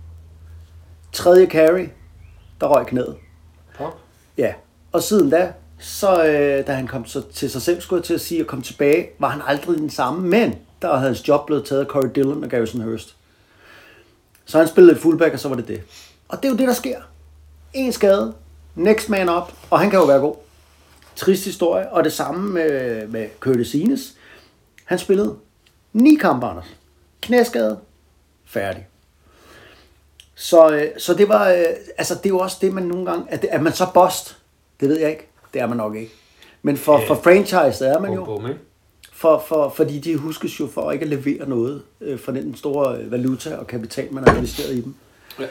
tredje carry, der røg knæet. Pop. Ja, og siden da, så øh, da han kom så til sig selv, skulle jeg til at sige, og kom tilbage, var han aldrig den samme, men der havde hans job blevet taget af Corey Dillon og Garrison Hurst. Så han spillede fullback, og så var det det. Og det er jo det, der sker. En skade, next man up, og han kan jo være god. Trist historie, og det samme med, med Curtis Enes. Han spillede ni kampe, Anders. Knæskade, færdig. Så, øh, så det var, øh, altså det er jo også det, man nogle gange, at, er man så bost, det ved jeg ikke, det er man nok ikke. Men for, for franchise, er man jo. bum, ikke? For, for, fordi de huskes jo for ikke at levere noget øh, for den store valuta og kapital, man har investeret i dem. Ja.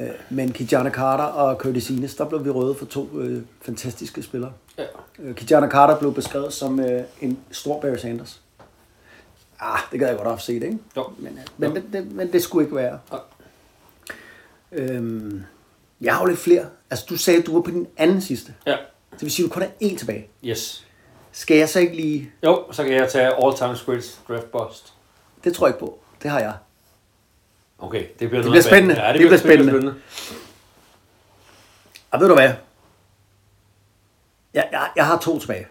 Øh, men Kijana Carter og Curtis Enes, der blev vi røde for to øh, fantastiske spillere. Ja. Øh, Kijana Carter blev beskrevet som øh, en stor Barry Sanders. Ah, det gad jeg godt have set, ikke? Jo. Men, øh, men, det, det, men det skulle ikke være. Nej. Øhm, jeg har jo lidt flere. Altså, du sagde, at du var på den anden sidste. Ja. Det vil sige, at du kun er én tilbage. Yes. Skal jeg så ikke lige... Jo, så kan jeg tage all time greatest draft bust. Det tror jeg ikke på. Det har jeg. Okay, det bliver, Det bliver spændende. Ja, det, Det bliver, bliver spændende. Og ved du hvad? Jeg, jeg, jeg har to tilbage.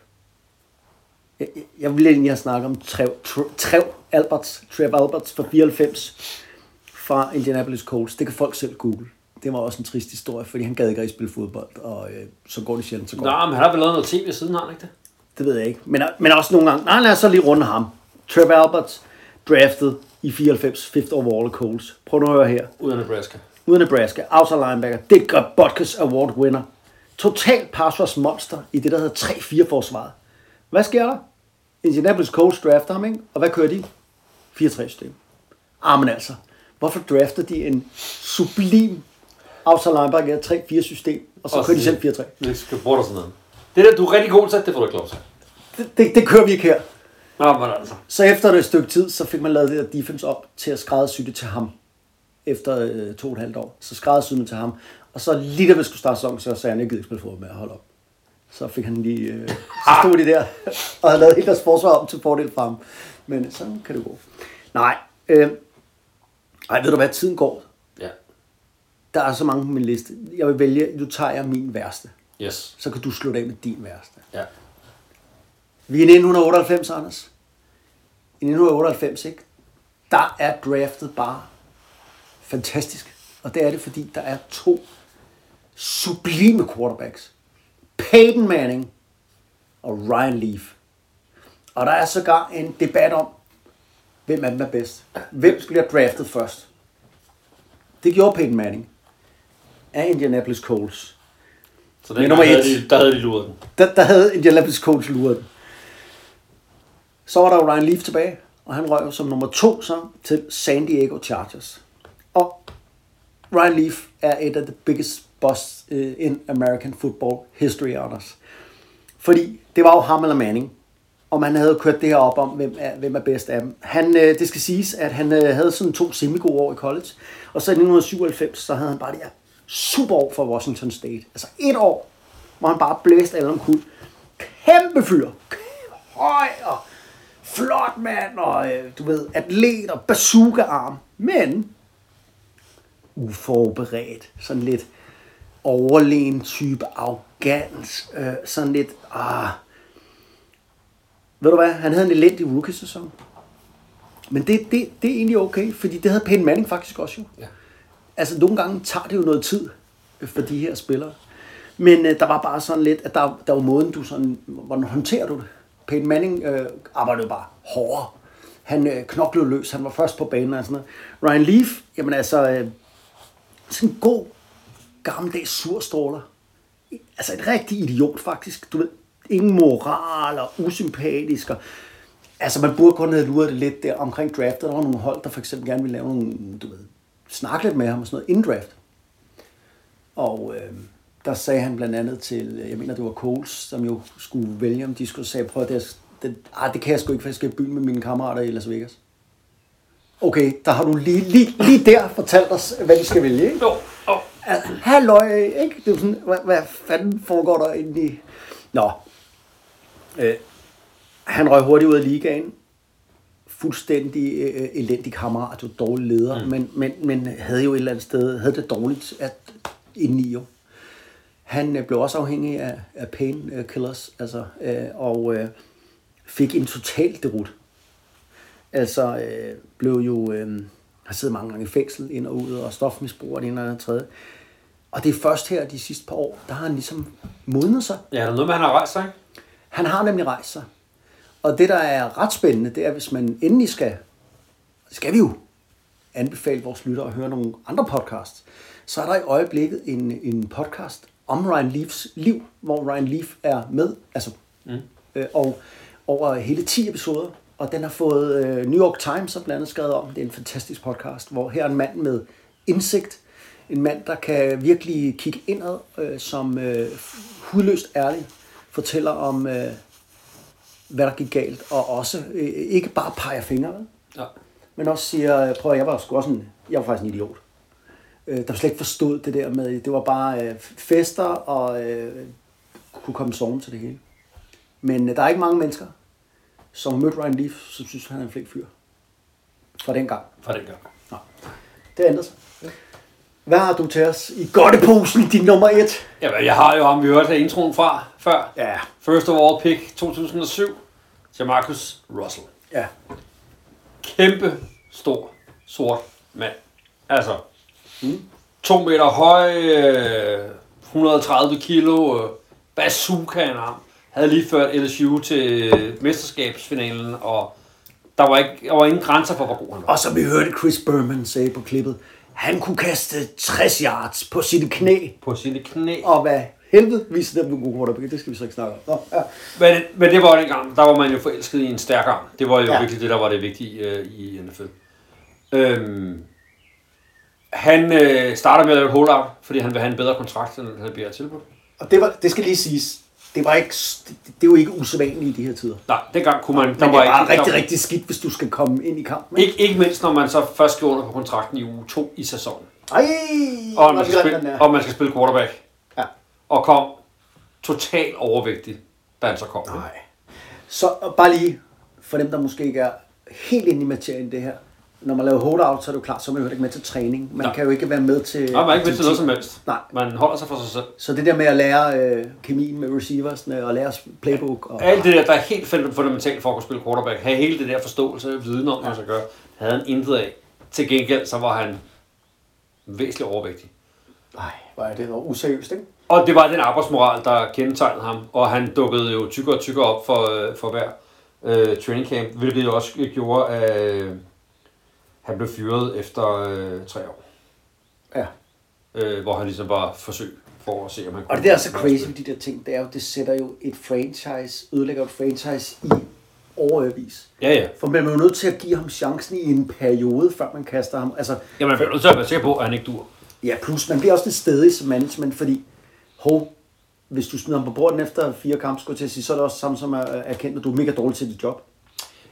Jeg, jeg, jeg vil egentlig have snakket om Trev, Trev, Alberts, Trev Alberts fra 94 fra Indianapolis Colts. Det kan folk selv google. Det var også en trist historie, fordi han gad ikke rigtig spille fodbold, og øh, så går det sjældent så godt. Nå, men han har vel lavet noget tv siden, har han ikke det? Det ved jeg ikke. Men, men også nogle gange... Nej, lad os så lige runde ham. Trev Alberts draftet i 94, 5th overall Colts. Prøv nu at høre her. Ud af Nebraska. Af Nebraska. Outside linebacker. Dick Butkus Award winner. Total pass monster i det, der hedder 3-4 forsvaret. Hvad sker der? Indianapolis Colts drafter ham, ikke? Og hvad kører de? 4-3 system. Ah, altså. Hvorfor drafter de en sublim outside linebacker i et 3-4 system, og så Og kører de selv 4-3? Det skal bruge dig sådan noget. Det der, du er rigtig god til, det får du ikke lov til. Det, det, det kører vi ikke her. Nå, men altså. Så efter et stykke tid, så fik man lavet det der defense op til at skræddersy det til ham. Efter øh, to og et halvt år. Så skræddersyede man til ham. Og så lige da vi skulle starte sæsonen, så sagde han, jeg gider ikke spille fodbold med at holde op. Så fik han lige... Øh, så stod de der og havde lavet hele deres forsvar om til fordel for ham. Men sådan kan det gå. Nej. Øh, ej, ved du hvad? Tiden går. Ja. Der er så mange på min liste. Jeg vil vælge, nu tager jeg min værste. Yes. Så kan du slutte af med din værste. Ja. Vi er i 1998, Anders. I 1998, ikke? Der er draftet bare fantastisk. Og det er det, fordi der er to sublime quarterbacks. Peyton Manning og Ryan Leaf. Og der er sågar en debat om, hvem af dem er bedst. Hvem skulle have draftet først? Det gjorde Peyton Manning af Indianapolis Colts. Så Men den nummer havde et. de, der havde de luret den. Der, der havde Indianapolis Colts luret den. Så var der jo Ryan Leaf tilbage, og han røg som nummer to så til San Diego Chargers. Og Ryan Leaf er et af the biggest busts øh, in American football history, Anders. Fordi det var jo ham eller Manning, og man havde kørt det her op om, hvem er, hvem er bedst af dem. Han, øh, det skal siges, at han øh, havde sådan to semi-gode år i college, og så i 1997, så havde han bare det her super år for Washington State. Altså et år, hvor han bare blæste alle omkuld. Kæmpe fyr. Høj og flot mand, og øh, du ved, atlet og bazooka-arm. Men uforberedt, sådan lidt overlegen type arrogans, øh, sådan lidt, ah, ved du hvad, han havde en elendig rookie-sæson. Men det, det, det er egentlig okay, fordi det havde Peyton Manning faktisk også jo. Ja. Altså nogle gange tager det jo noget tid øh, for de her spillere. Men øh, der var bare sådan lidt, at der, der var måden, du sådan, hvordan håndterer du det? Peyton Manning øh, arbejdede bare hårdere. Han øh, knoklede løs, han var først på banen og sådan noget. Ryan Leaf, jamen altså, øh, sådan en god, gammeldags surstråler. Altså et rigtig idiot faktisk. Du ved, ingen moral og usympatisk. Og, altså man burde kun have luret det lidt der omkring draftet. Der var nogle hold, der for eksempel gerne ville lave nogle, du ved, snakke lidt med ham og sådan noget inden draft. Og øh, der sagde han blandt andet til, jeg mener det var Coles, som jo skulle vælge, om de skulle sige, prøv at det, det, ah, det kan jeg sgu ikke, for jeg skal i byen med mine kammerater i Las Vegas. Okay, der har du lige, lige, lige der fortalt os, hvad de skal vælge, ikke? Jo, jo. Altså, halløj, ikke? Det er sådan, hvad, hvad fanden foregår der inde i... Nå. Øh, han røg hurtigt ud af ligaen. Fuldstændig øh, elendig kammerat, jo dårlig leder, mm. men, men, men havde jo et eller andet sted, havde det dårligt at, indeni jo. Han øh, blev også afhængig af, af painkillers, altså, øh, og øh, fik en total derut. Altså, øh, blev jo, øh, har siddet mange gange i fængsel ind og ud, og stofmisbruger det ene eller andet tredje. Og det er først her de sidste par år, der har han ligesom modnet sig. Ja, der er noget med, han har rejst sig, ikke? Han har nemlig rejst sig. Og det, der er ret spændende, det er, hvis man endelig skal, det skal vi jo anbefale vores lyttere at høre nogle andre podcasts, så er der i øjeblikket en, en podcast om Ryan Leafs liv, hvor Ryan Leaf er med, altså, mm. øh, og over hele 10 episoder, og den har fået øh, New York Times har blandt andet skrevet om. Det er en fantastisk podcast, hvor her er en mand med indsigt, en mand, der kan virkelig kigge indad, øh, som øh, hudløst ærlig fortæller om, øh, hvad der gik galt, og også øh, ikke bare peger fingre? Ja. men også siger, prøv at jeg var sgu også en, jeg var faktisk en idiot. Øh, der slet ikke forstod det der med, det var bare øh, fester og øh, kunne komme sove til det hele. Men øh, der er ikke mange mennesker, som har mødt Ryan Leaf, som synes, han er en flink fyr. Fra den gang. Fra den gang. Nå. Det ændrer sig. Hvad har du til os i godteposen, din nummer et? Jamen, jeg har jo ham, vi hørte introen fra før. Ja. First overall pick 2007. Jamarcus Russell. Ja. Kæmpe, stor, sort mand. Altså, mm. to meter høj, øh, 130 kilo, øh, bazooka en arm. Havde lige ført LSU til mesterskabsfinalen, og der var, ikke, der var ingen grænser for, hvor god han var. Og som vi hørte Chris Berman sige på klippet, han kunne kaste 60 yards på sine knæ. På sine knæ. Og hvad helvede viste dem nogle gode quarterback. Det skal vi så ikke snakke om. Nå, ja. Men, men det var dengang, der var man jo forelsket i en stærk arm. Det var jo ja. virkelig det, der var det vigtige øh, i NFL. Øhm, han øh, starter med at lave et holdout, fordi han vil have en bedre kontrakt, end han bliver tilbudt. Og det, var, det skal lige siges, det var ikke, det, det var ikke usædvanligt i de her tider. Nej, dengang kunne man... Men det var var ikke, rigtig, der, rigtig skidt, hvis du skal komme ind i kampen. Ikke, ikke mindst, når man så først skal under på kontrakten i uge 2 i sæsonen. Ej, Og man, skal spille, og man skal spille quarterback. Ja. Og kom totalt overvægtig, da han så kom. Nej. Så bare lige, for dem, der måske ikke er helt inde i materien det her. Når man laver holdout, så er det jo klart, så er man jo ikke med til træning. Man Nej. kan jo ikke være med til... Nej, man er ikke med til noget som helst. Nej. Man holder sig for sig selv. Så det der med at lære øh, kemien med receiversne og lære playbook. Og, Alt det der, der er helt fund- fundamentalt for at kunne spille quarterback, have hele det der forståelse og viden om, hvad man skal gøre, havde han intet af. Til gengæld, så var han væsentligt overvægtig. Nej, er det dog useriøst, ikke? Og det var den arbejdsmoral, der kendetegnede ham, og han dukkede jo tykkere og tykkere op for, øh, for hver øh, training camp, hvilket jo også gjorde, at øh, han blev fyret efter øh, tre år, Ja. øh, hvor han ligesom var forsøg for at se, om han Og det er så crazy med de der ting, det er jo, det sætter jo et franchise, ødelægger et franchise i overvis. Ja, ja. For man er jo nødt til at give ham chancen i en periode, før man kaster ham. Altså, Jamen, man bliver nødt til at være sikker på, at han ikke dur. ja, plus man bliver også lidt stedig som management, fordi, hov, hvis du smider ham på borden efter fire kampe, skulle til at sige, så er det også samme som at erkende, at du er mega dårlig til dit job.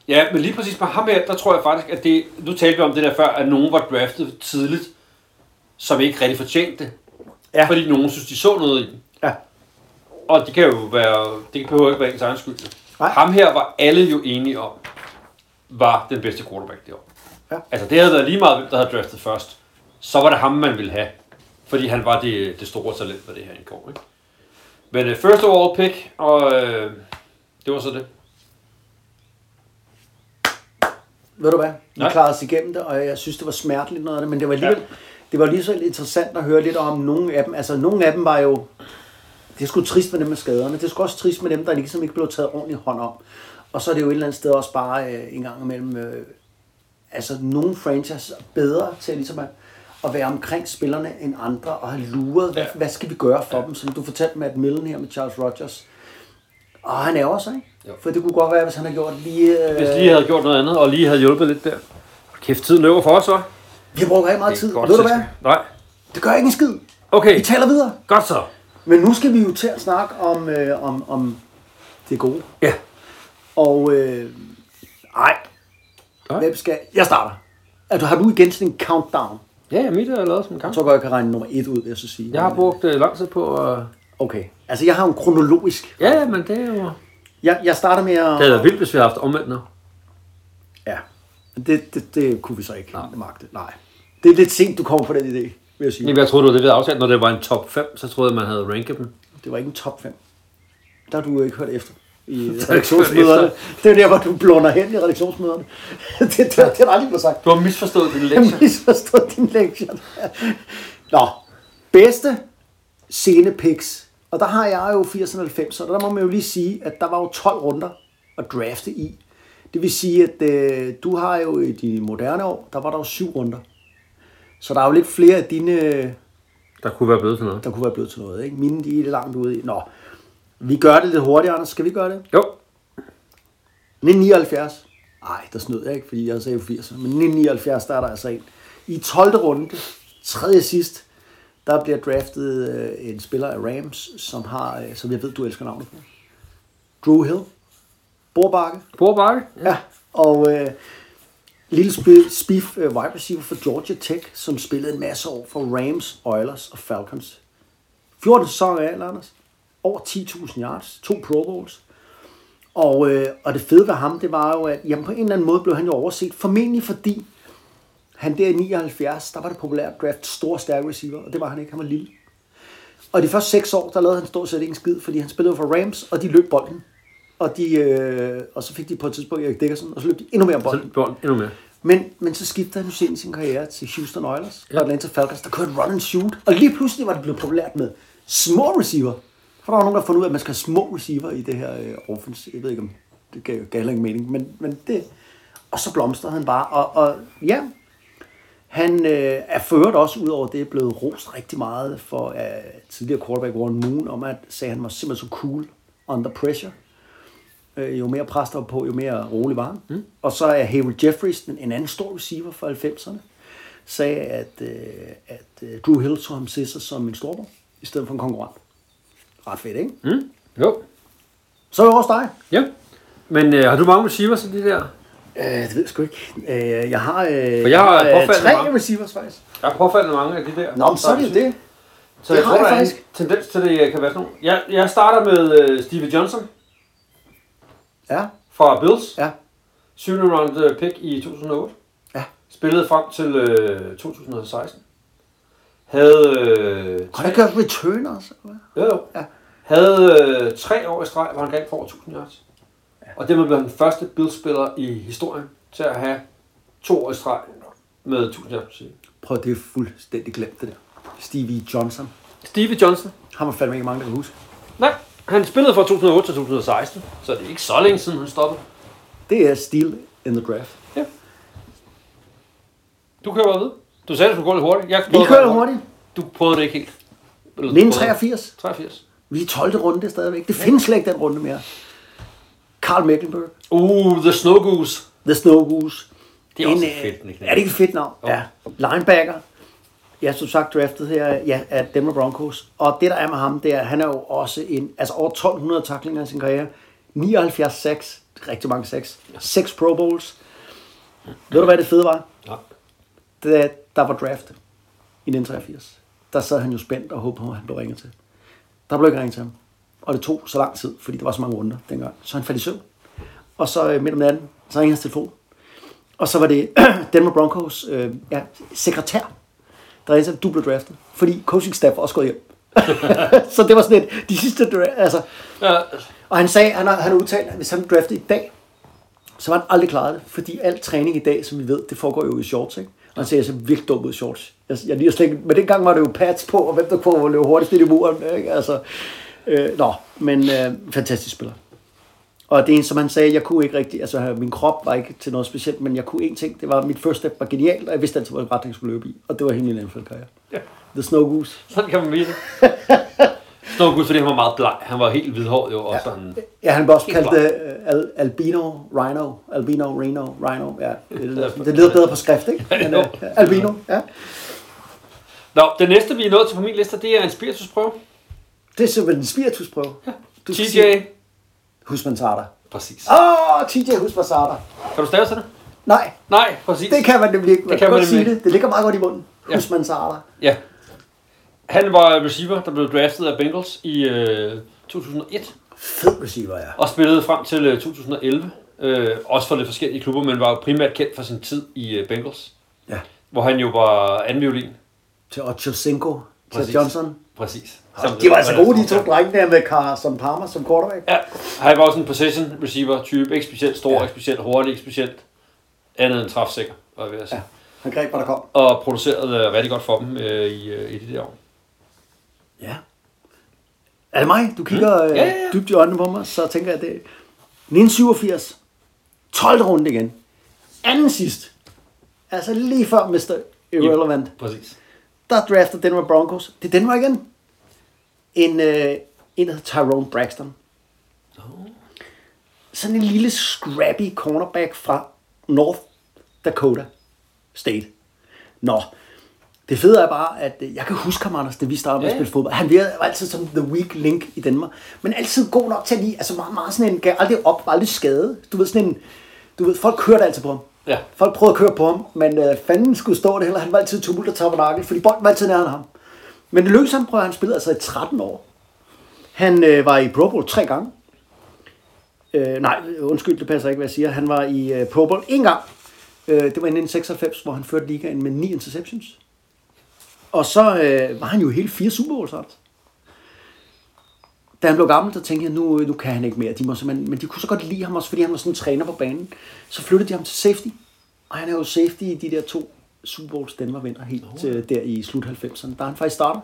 Ja, men lige præcis med ham her, der tror jeg faktisk, at det... Nu talte vi om det der før, at nogen var draftet tidligt, som ikke rigtig fortjente det. Ja. Fordi nogen synes, de så noget i den. Ja. Og det kan jo være, det behøver ikke være ens egen skyld. Nej. Ham her var alle jo enige om, var den bedste quarterback det år. Ja. Altså det havde været lige meget, hvem der havde draftet først. Så var det ham, man ville have. Fordi han var det, det store talent, hvad det her indgår. Ikke? Men uh, first overall pick, og uh, det var så det. Ved du hvad? Vi Nej. klarede os igennem det, og jeg synes, det var smerteligt noget af det, men det var alligevel, ja. det var lige så interessant at høre lidt om nogle af dem. Altså, nogle af dem var jo, det sgu trist med dem med skaderne. Det sgu også trist med dem, der ligesom ikke blev taget ordentligt hånd om. Og så er det jo et eller andet sted også bare øh, en gang imellem, øh, altså nogle franchises er bedre til ligesom at, at være omkring spillerne end andre, og have luret, hvad, Ja. hvad skal vi gøre for dem, som du fortalte med at Millen her med Charles Rogers. Og han er også, ikke? Jo. For det kunne godt være, hvis han har gjort lige... Øh, Hvis lige havde gjort noget andet, og lige havde hjulpet lidt der. Kæft, tiden løber for os, så. Vi har brugt rigtig meget tid. Ved du hvad? Nej. Det gør ikke en skid. Okay, Vi taler videre. godt så. Men nu skal vi jo til at snakke om, øh, om, om det gode. Ja. Og øh, ej, Nej. hvem skal... Jeg starter. Altså, har du igen sådan en countdown? Ja, ja, mit er lavet som en Jeg kamp. tror godt, jeg kan regne nummer et ud, vil jeg så sige. Jeg har brugt øh, lang tid på at... Okay. Altså, jeg har en kronologisk. Ja, ja, men det er jo... Jeg, jeg starter med at... Det havde været vildt, hvis vi havde haft omvendt nu. Ja. Det, det, det kunne vi så ikke Nej. magte. Nej. Det er lidt sent, du kommer på den idé, vil jeg sige. Jamen, jeg troede, det var det, havde aftalt. Når det var en top 5, så troede jeg, man havde ranket dem. Det var ikke en top 5. Der har du ikke hørt efter i redaktionsmøderne. Det er der, hvor du blunder hen i redaktionsmøderne. det, det, det, det har aldrig blevet sagt. Du har misforstået din Jeg lektie. har misforstået din lektie. Nå, bedste scenepicks. Og der har jeg jo 80'erne og 90'erne, og der må man jo lige sige, at der var jo 12 runder at drafte i. Det vil sige, at øh, du har jo i de moderne år, der var der jo syv runder. Så der er jo lidt flere af dine, Der kunne være blevet til noget. der kunne være blevet til noget. Ikke? Mine, de er langt ude i. Nå, vi gør det lidt hurtigere, Anders. Skal vi gøre det? Jo. 1979. Nej, der snød jeg ikke, fordi jeg sagde jo 80. Men 1979, der er der altså en. I 12. runde, tredje sidst, der bliver draftet øh, en spiller af Rams, som har, øh, som jeg ved, du elsker navnet på. Drew Hill. Borbakke. Borbakke. Ja, og øh, lille sp- spiff øh, wide receiver for Georgia Tech, som spillede en masse år for Rams, Oilers og Falcons. 14 sæsoner af, Anders. Over 10.000 yards. To Pro Bowls. Og, øh, og det fede ved ham, det var jo, at jamen, på en eller anden måde blev han jo overset. Formentlig fordi han der i 79, der var det populært at draft store, stærke receiver, og det var han ikke, han var lille. Og de første seks år, der lavede han stort set ikke en skid, fordi han spillede for Rams, og de løb bolden. Og, de, øh, og så fik de på et tidspunkt Erik Dickerson, og så løb de endnu mere Så bolden. bold endnu mere. Men, men så skiftede han jo sen sin karriere til Houston Oilers Ja. og Atlanta Falcons, der kørte run and shoot. Og lige pludselig var det blevet populært med små receiver. For der var nogen, der fandt ud af, at man skal have små receiver i det her øh, offense. Jeg ved ikke, om det gav, gav heller ikke mening, men, men det... Og så blomstrede han bare. Og, og ja, han øh, er ført også ud over det blevet rost rigtig meget for uh, tidligere quarterback Warren Moon, om at sagde, at han var simpelthen så cool under pressure. Øh, jo mere pres der var på, jo mere rolig var han. Mm. Og så er Hayward Jeffries, den, en anden stor receiver fra 90'erne, sagde, at, øh, at øh, Drew Hill tog ham til sig som en storbror, i stedet for en konkurrent. Ret fedt, ikke? Mm. Jo. Så er det også dig. Ja. Men øh, har du mange receivers i de der? Øh, det ved jeg sgu ikke. Øh, jeg har, øh, For jeg har øh, påfaldende tre mange. receivers, faktisk. Der er påfaldende mange af de der. Nå, men så er det jo det. Så Det jeg har tror, jeg der er en faktisk. tendens til, det kan være sådan nogle. Jeg, jeg starter med øh, Stevie Johnson Ja, fra Bills. ja, 7. round øh, pick i 2008. ja. Spillede frem til øh, 2016. Havde øh, Har du gjort return også? eller hvad? Jo, jo. Ja. Havde øh, tre år i streg, hvor han gav for over 1000 yards. Ja. Og dermed blev han den første Bills-spiller i historien til at have to år i streg med 1000 yards. Prøv, det er fuldstændig glemt det der. Stevie Johnson. Stevie Johnson. Har man fandme ikke mange, der kan huske. Nej, han spillede fra 2008 til 2016, så det er ikke så længe siden, han stoppede. Det er Steel in the Draft. Ja. Du kører bare ved. Du sagde, at du skulle gå lidt hurtigt. Jeg Vi kører hurtigt. Du prøvede det ikke helt. Eller du prøvede- 1983. 83. Vi er i 12. runde stadigvæk. Det findes slet ikke den runde mere. Carl Mecklenburg. Uh, The Snow Goose. The Snow Goose. Det er også En, øh, fedt nickname. Er det ikke et fedt navn? Jo. Ja. Linebacker. Jeg har som sagt draftet her ja, af Denver Broncos. Og det der er med ham, det er, at han er jo også en, altså over 1200 taklinger i sin karriere. 79 sacks. Rigtig mange sacks. 6 Pro Bowls. Ved du, hvad det fede var? Ja. Da der var draft i 1983. der sad han jo spændt og håbede på, at han blev ringet til. Der blev ikke ringet til ham. Og det tog så lang tid, fordi der var så mange runder dengang. Så han faldt i søvn. Og så øh, midt om natten, så ringede hans telefon. Og så var det Denver Broncos øh, ja, sekretær, der ringede du blev draftet. Fordi coaching staff var også gået hjem. så det var sådan et, de sidste, dra- altså, Ja, og han sagde, han har, han har udtalt, at hvis han draftet i dag, så var han aldrig klaret det, fordi al træning i dag, som vi ved, det foregår jo i shorts, ikke? Og han sagde, jeg ser virkelig dum ud i shorts. Jeg, jeg, jeg slet ikke, men dengang var det jo pads på, og hvem der kunne løbe hurtigst i muren, ikke? Altså, øh, nå, men øh, fantastisk spiller. Og det er en, som han sagde, jeg kunne ikke rigtig, altså min krop var ikke til noget specielt, men jeg kunne én ting, det var, mit første step var genialt, og jeg vidste altid, hvilken retning jeg skulle løbe i, og det var hele min NFL-karriere. Ja. The Snow Goose. sådan kan man vide det. Snow fordi han var meget bleg. Han var helt hvidhåret jo, og sådan... Ja, han blev også kaldt uh, al, Albino Rhino. Albino Reno Rhino. Ja, det, det lyder bedre på skrift, ikke? Men, uh, albino, ja. Nå, det næste, vi er nået til på min liste, det er en spiritusprøve. Det er simpelthen en spiritusprøve. Du skal TJ. sige Husman Sarda. Præcis. Åh, oh, TJ Husman Sarda. Kan du stave til det? Nej, Nej, præcis. det kan man nemlig ikke. Man Det kan kan man godt sige det. Det ligger meget godt i munden. Ja. Husman Sarda. Ja. Han var receiver, der blev draftet af Bengals i øh, 2001, Fed receiver, ja. og spillede frem til øh, 2011. Øh, også for lidt forskellige klubber, men var jo primært kendt for sin tid i øh, Bengals, Ja. hvor han jo var anden violin. Til Ocho Cinco. Til. Johnson. Præcis. De var altså gode, de to drenge der med Carson Palmer som quarterback. Ja, han var også en possession receiver type, ikke specielt stor, Ja. ja. ikke specielt hurtig, ikke specielt andet end træfsikker, var jeg ved at sige. Ja. Han greb, hvad der kom. Og producerede øh, rigtig godt for dem øh, i, øh, i de der år. Ja. Er det mig? Du kigger mm. Ja, ja, ja. dybt i øjnene på mig, så tænker jeg, at det er 1987. 12. runde igen. Anden sidst. Altså lige før Mr. Irrelevant. Præcis. Der drafter Denver Broncos. Det er Denver igen. En, øh, en der hedder Tyrone Braxton. Sådan en lille scrappy cornerback fra North Dakota State. Nå, det fede er bare, at øh, jeg kan huske ham, Anders, da vi startede med at Ja. spille fodbold. Han var altid som the weak link i Danmark. Men altid god nok til at lige, altså meget, meget sådan en, gav aldrig op, var aldrig skade. Du ved, sådan en, du ved, folk kørte altid på ham. Ja. Folk prøvede at køre på ham, men øh, fanden skulle stå det heller. Han var altid tumult og tabernakel, fordi bolden var altid nærmere ham. Men det lykkedes ham, prøv han spillede altså i 13 år. Han øh, var i Pro Bowl tre gange. Øh, nej, undskyld, det passer ikke, hvad jeg siger. Han var i øh, Pro Bowl en gang. Øh, det var i 1996, hvor han førte ligaen med ni interceptions. Og så øh, var han jo hele fire Super Bowls. altså. Da han blev gammel, så tænkte jeg, nu, øh, nu kan han ikke mere. De må men de kunne så godt lide ham også, fordi han var sådan en træner på banen. Så flyttede de ham til safety. Og han er jo safety i de der to Super Bowls, Denver vinder helt til, der i slut 90'erne. Der er han faktisk starter.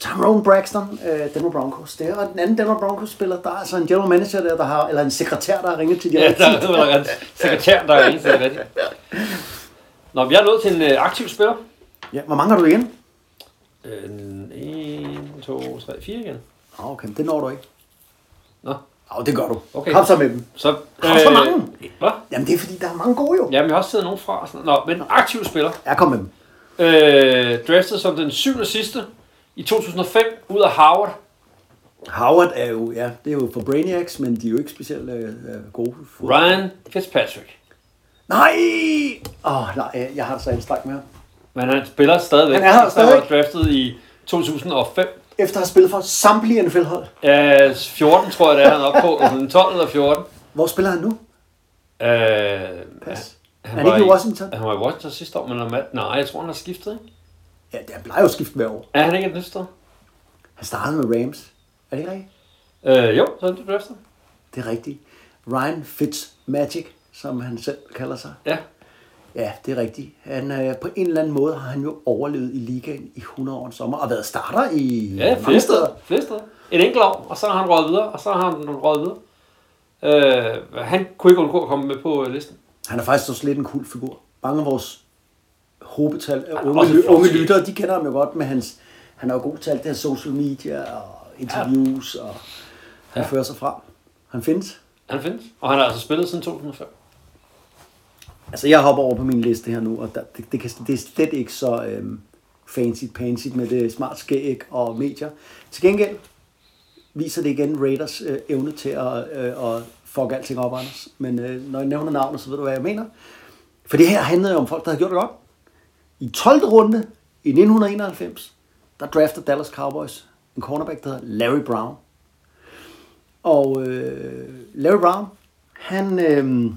Tyrone Braxton, øh, Denver Broncos. Det er den anden Denver Broncos-spiller. Der er altså en general manager der, der har, eller en sekretær, der har ringet til de Ja, rigtige. der, der var en sekretær, der er en, det er rigtigt. Nå, vi er nået til en øh, aktiv spiller. Ja, hvor mange har du igen? Øh, 1, 2, 3, 4 igen. Ah, okay, det når du ikke. Nå, Ja, det gør du. Okay. Kom så med dem. så... Har du så mange? Hvad? Jamen, det er fordi, der er mange gode jo. Jamen, jeg har også taget nogen fra. og Sådan. Nå, men en aktiv spiller. Ja, kom med dem. Øh, draftet som den syvende sidste i 2005 ud af Harvard. Howard er jo, ja, det er jo for Brainiacs, men de er jo ikke specielt øh, øh, gode. Ryan Fitzpatrick. Nej! Åh, oh, nej, jeg har så anstrengt med ham. Men han spiller stadigvæk. Han er her efter at stadig. var draftet i 2005. Efter at have spillet for samtlige NFL-hold. Øh, 14 tror jeg, det er han er oppe på. Sådan 12 eller 14. Hvor spiller han nu? Øh, Pas. han Er det ikke i Washington? Han var i Washington sidste år, men om, nej, jeg tror, han har skiftet, ikke? Ja, det han plejer jo at skifte hver år. Er han ikke et nyt sted? Han startede med Rams. Er det ikke rigtigt? Øh, jo, så er det draftet. Det er rigtigt. Ryan Fitzmagic, som han selv kalder sig. Ja. Ja, det er rigtigt. Han, øh, på en eller anden måde har han jo overlevet i ligaen i 100 år sommer, og været starter i Ja, mange flere steder. flere steder. Et enkelt år, og så har han røget videre, og så har han røget videre. Øh, han kunne ikke undgå at komme med på øh, listen. Han er faktisk også lidt en kul figur. Mange af vores hobetal af unge, ly- unge lyttere, de kender ham jo godt med hans... Han er jo god til alt det her social media og interviews, og han Ja. fører sig frem. Han findes. Han findes, og han har altså spillet siden 2005. Altså, jeg hopper over på min liste her nu, og der, det, det, kan, det er slet ikke så øhm, fancy pansy med det smart skæg og medier. Til gengæld viser det igen Raiders øh, evne til at, øh, at fuck alting op, Anders. Men øh, når jeg nævner navnet, så ved du, hvad jeg mener. For det her handlede jo om folk, der havde gjort det godt. I 12. runde i 1991 der drafter Dallas Cowboys en cornerback, der hedder Larry Brown. Og øh, Larry Brown, han, øh,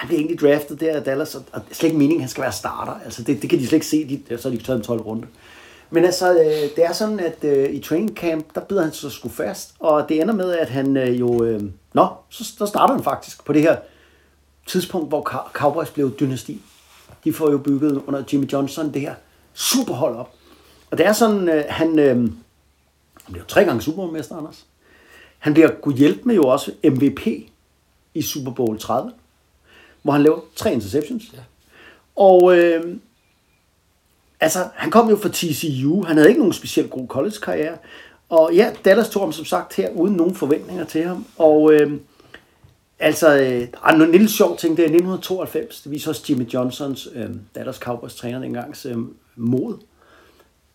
han bliver egentlig draftet der af Dallas, og, og slet ikke meningen, at han skal være starter. Altså, det, det kan de slet ikke se, de, så er de taget en 12 runde. Men altså, øh, det er sådan, at øh, i training camp, der bider han så sgu fast, og det ender med, at han øh, jo... Øh, nå, så, så starter han faktisk på det her tidspunkt, hvor Cowboys blev dynasti. De får jo bygget under Jimmy Johnson det her superhold op. Og det er sådan, øh, han, øh, han bliver tre gange Superbowl-mester, Anders. Han bliver kunne hjælpe med jo også MVP i Super Bowl 30, hvor han laver tre interceptions. Ja. Og øh, altså, han kom jo fra TCU. Han havde ikke nogen specielt god college-karriere. Og ja, Dallas tog ham som sagt her uden nogen forventninger til ham. Og øh, altså, øh, er en lille sjov ting, det er 1992. Det viser også Jimmy Johnsons, øh, Dallas Cowboys træner dengangs, øh, mod.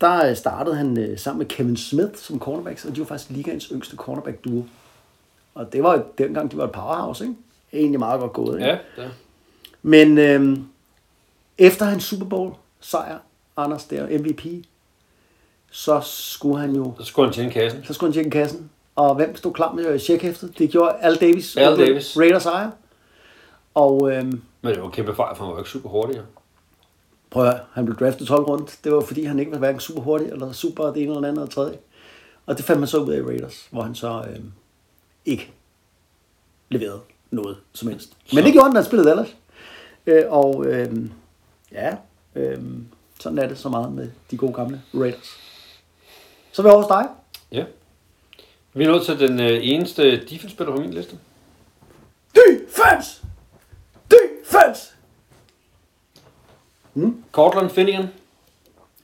Der øh, startede han øh, sammen med Kevin Smith som cornerbacks, og de var faktisk ligaens yngste cornerback duo. Og det var dengang, de var et powerhouse, ikke? Egentlig meget godt gået, ikke? Ja, ja. Men øh, efter hans Super Bowl sejr, Anders der, MVP, så skulle han jo, Så skulle han tjene kassen. så skulle han tjekke kassen. Og hvem stod klar med checkhæftet? Det gjorde Al Davis. Al Davis. Raiders ejer. Og øh, Men det var en kæmpe fejl, for han var ikke super hurtig. prøv at han blev draftet 12 rundt. Det var fordi, han ikke var hverken super hurtig, eller super det ene eller andet eller tredje. Og det fandt man så ud af i Raiders, hvor han så øh, ikke leverede noget som helst. Men det gjorde da han spillede ellers. Øh, og øh, ja, øh, sådan er det så meget med de gode gamle Raiders. Så vil jeg over dig. Ja. Vi er nået til den øh, eneste defense-spiller på min liste. Defense! Defense! Cortland Finnegan.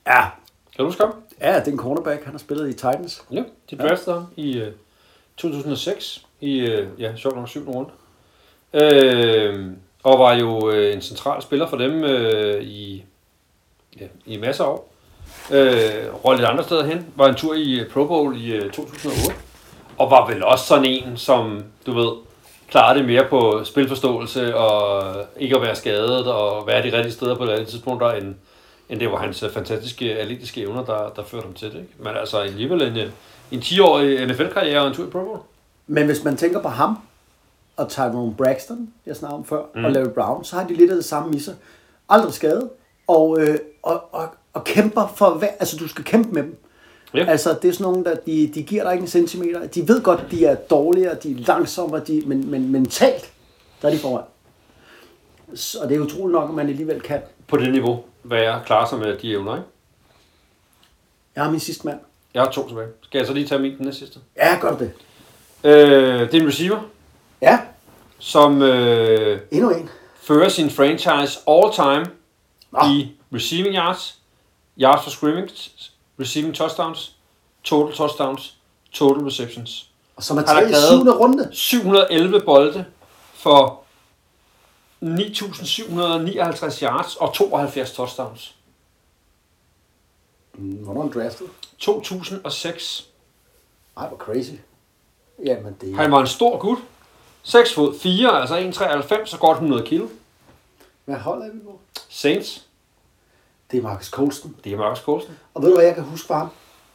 Ja, Kan du huske ham? ja, det er en cornerback. Han har spillet i Titans. Ja, de draftede ham i øh, 2006 i, øh, ja, sjovt nok 7. runde. Øh, og var jo øh, en central spiller for dem øh, i, ja, i masser af år. Øh, røg lidt andre steder hen. Var en tur i øh, Pro Bowl i øh, 2008. Og var vel også sådan en, som, du ved, klarede det mere på spilforståelse og ikke at være skadet og være de rigtige steder på de rigtige tidspunkter, end, end det var hans øh, fantastiske atletiske evner, der, der førte ham til det. Ikke? Men altså alligevel en, øh, en 10-årig NFL-karriere og en tur i Pro Bowl. Men hvis man tænker på ham, og Tyrone Braxton, jeg snakkede om før, mm. og Larry Brown, så har de lidt af det samme i sig. Aldrig skadet, og, øh, og, og, og kæmper for hver, altså du skal kæmpe med dem. Ja. Altså det er sådan nogle, der de, de giver dig ikke en centimeter. De ved godt, de er dårligere, de er langsommere, de, men, men mentalt, der er de foran. Så, og det er utroligt nok, at man alligevel kan. På det niveau være klare sig med de evner, ikke? Jeg har min sidste mand. Jeg har to tilbage. Skal jeg så lige tage min den næste sidste? Ja, gør det. Øh, det er en receiver, Ja, som øh, endnu en. fører sin franchise all time Nå. i receiving yards, yards for scrimmage, receiving touchdowns, total touchdowns, total receptions. Og som er taget i syvende runde. 711 bolde for 9.759 yards og 72 touchdowns. Hvornår han draftet? 2006. Ej, hvor crazy. Jamen, det Han var en stor gut. 6 fod 4, altså 1,93, så godt 100 kilo. Hvad hold er vi på? Saints, Det er Marcus Colston. det er Marcus Colson. Og ved du, hvad jeg kan huske fra ham?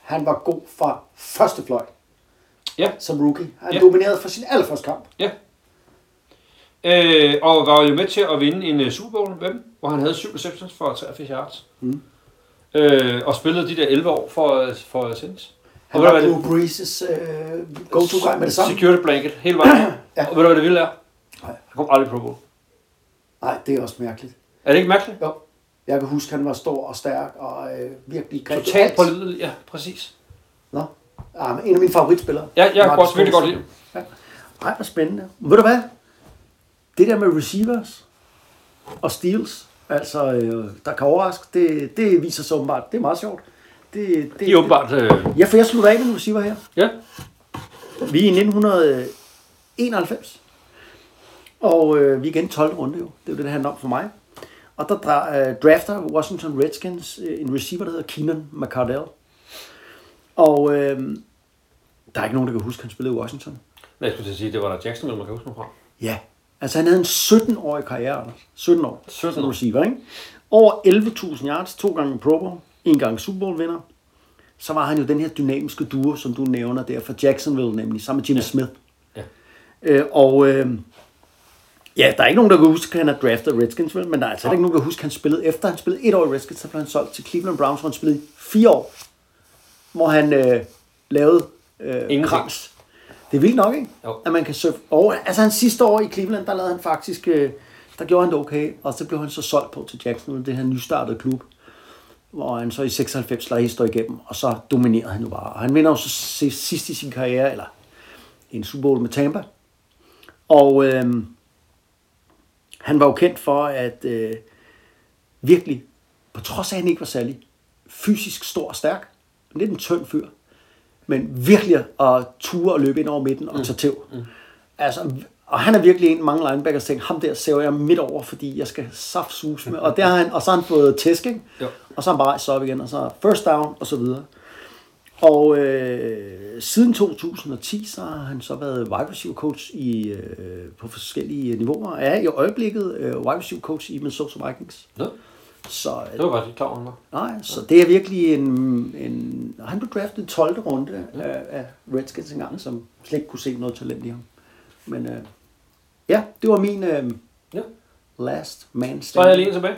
Han var god fra første fløj Ja, som rookie. Han Ja. dominerede for sin allerførste kamp. ja. Øh, og var jo med til at vinde en uh, Super Bowl med dem, hvor han havde 7 receptions for 83 yards. Mm. Øh, og spillede de der 11 år for, for Saints. Han du, var Drew Brees' uh, go-to-guy med det samme. Security blanket, hele vejen. Ja. Og ved du, hvad det vilde er? Nej. Han kom aldrig Pro Bowl. Nej, det er også mærkeligt. Er det ikke mærkeligt? Jo. Jeg kan huske, at han var stor og stærk og øh, virkelig greb Totalt alt. pålidelig, ja, præcis. Nå. Ja, men en af mine favoritspillere. Ja, jeg Marcus også virkelig godt lide. Ja. Ej, hvor spændende. Ved du hvad? Det der med receivers og steals, altså, øh, der kan overraske, det, det viser sig åbenbart. Det er meget sjovt. Det, det, De er åbenbart... Øh, Ja, for jeg slutter af med en receiver her. ja, Vi er i 1991. Og øh, vi er igen 12. runde jo. Det er jo det, det handler om for mig. Og der dra- øh, drafter Washington Redskins øh, en receiver, der hedder Keenan McCardell. Og øh, der er ikke nogen, der kan huske, at han spillede i Washington. jeg skulle til at sige, det var der Jacksonville, man kan huske mig fra. Ja, altså han havde en 17-årig karriere, Anders. 17 år 17 som år. receiver, ikke? Over 11.000 yards, to gange Pro Bowl, en gang Super Bowl vinder. så var han jo den her dynamiske duo, som du nævner der fra Jacksonville, nemlig sammen med Jimmy ja. Smith. Øh, og øh, ja, der er ikke nogen, der kan huske, at han er draftet af Redskins, men der er altså ikke nogen, der kan huske, at han spillede efter han spillede et år i Redskins, så blev han solgt til Cleveland Browns, hvor han spillede fire år, hvor han øh, lavede øh, Ingenting. krams. Det er vildt nok, ikke? Jo. At man kan surfe over. Altså hans sidste år i Cleveland, der lavede han faktisk, øh, der gjorde han det okay, og så blev han så solgt på til Jacksonville, det her nystartede klub, hvor han så i 96 lader står igennem, og så dominerede han jo bare. Og han vinder jo så si- sidst i sin karriere, eller en Super Bowl med Tampa. Og øh, han var jo kendt for, at øh, virkelig, på trods af, at han ikke var særlig fysisk stor og stærk, lidt en tynd fyr, men virkelig at ture og løbe ind over midten og tage tæv. Mm. Altså, og han er virkelig en, mange linebackers tænker, ham der ser jeg midt over, fordi jeg skal saft sus med. Og, der har han, og så har han fået tæsk, ikke? Jo. og så har han bare rejst op igen, og så first down, og så videre. Og øh, siden 2010, så har han så været wide receiver coach i, øh, på forskellige niveauer, og er i øjeblikket øh, wide receiver coach i Minnesota Vikings. Nå, Så, øh, det var godt, ikke klar var. Nej, så det er virkelig en... en han blev draftet i 12. runde af, af Redskins engang, som slet ikke kunne se noget talent i ham. Men øh, ja, det var min øh, Ja. last man Så er jeg lige tilbage.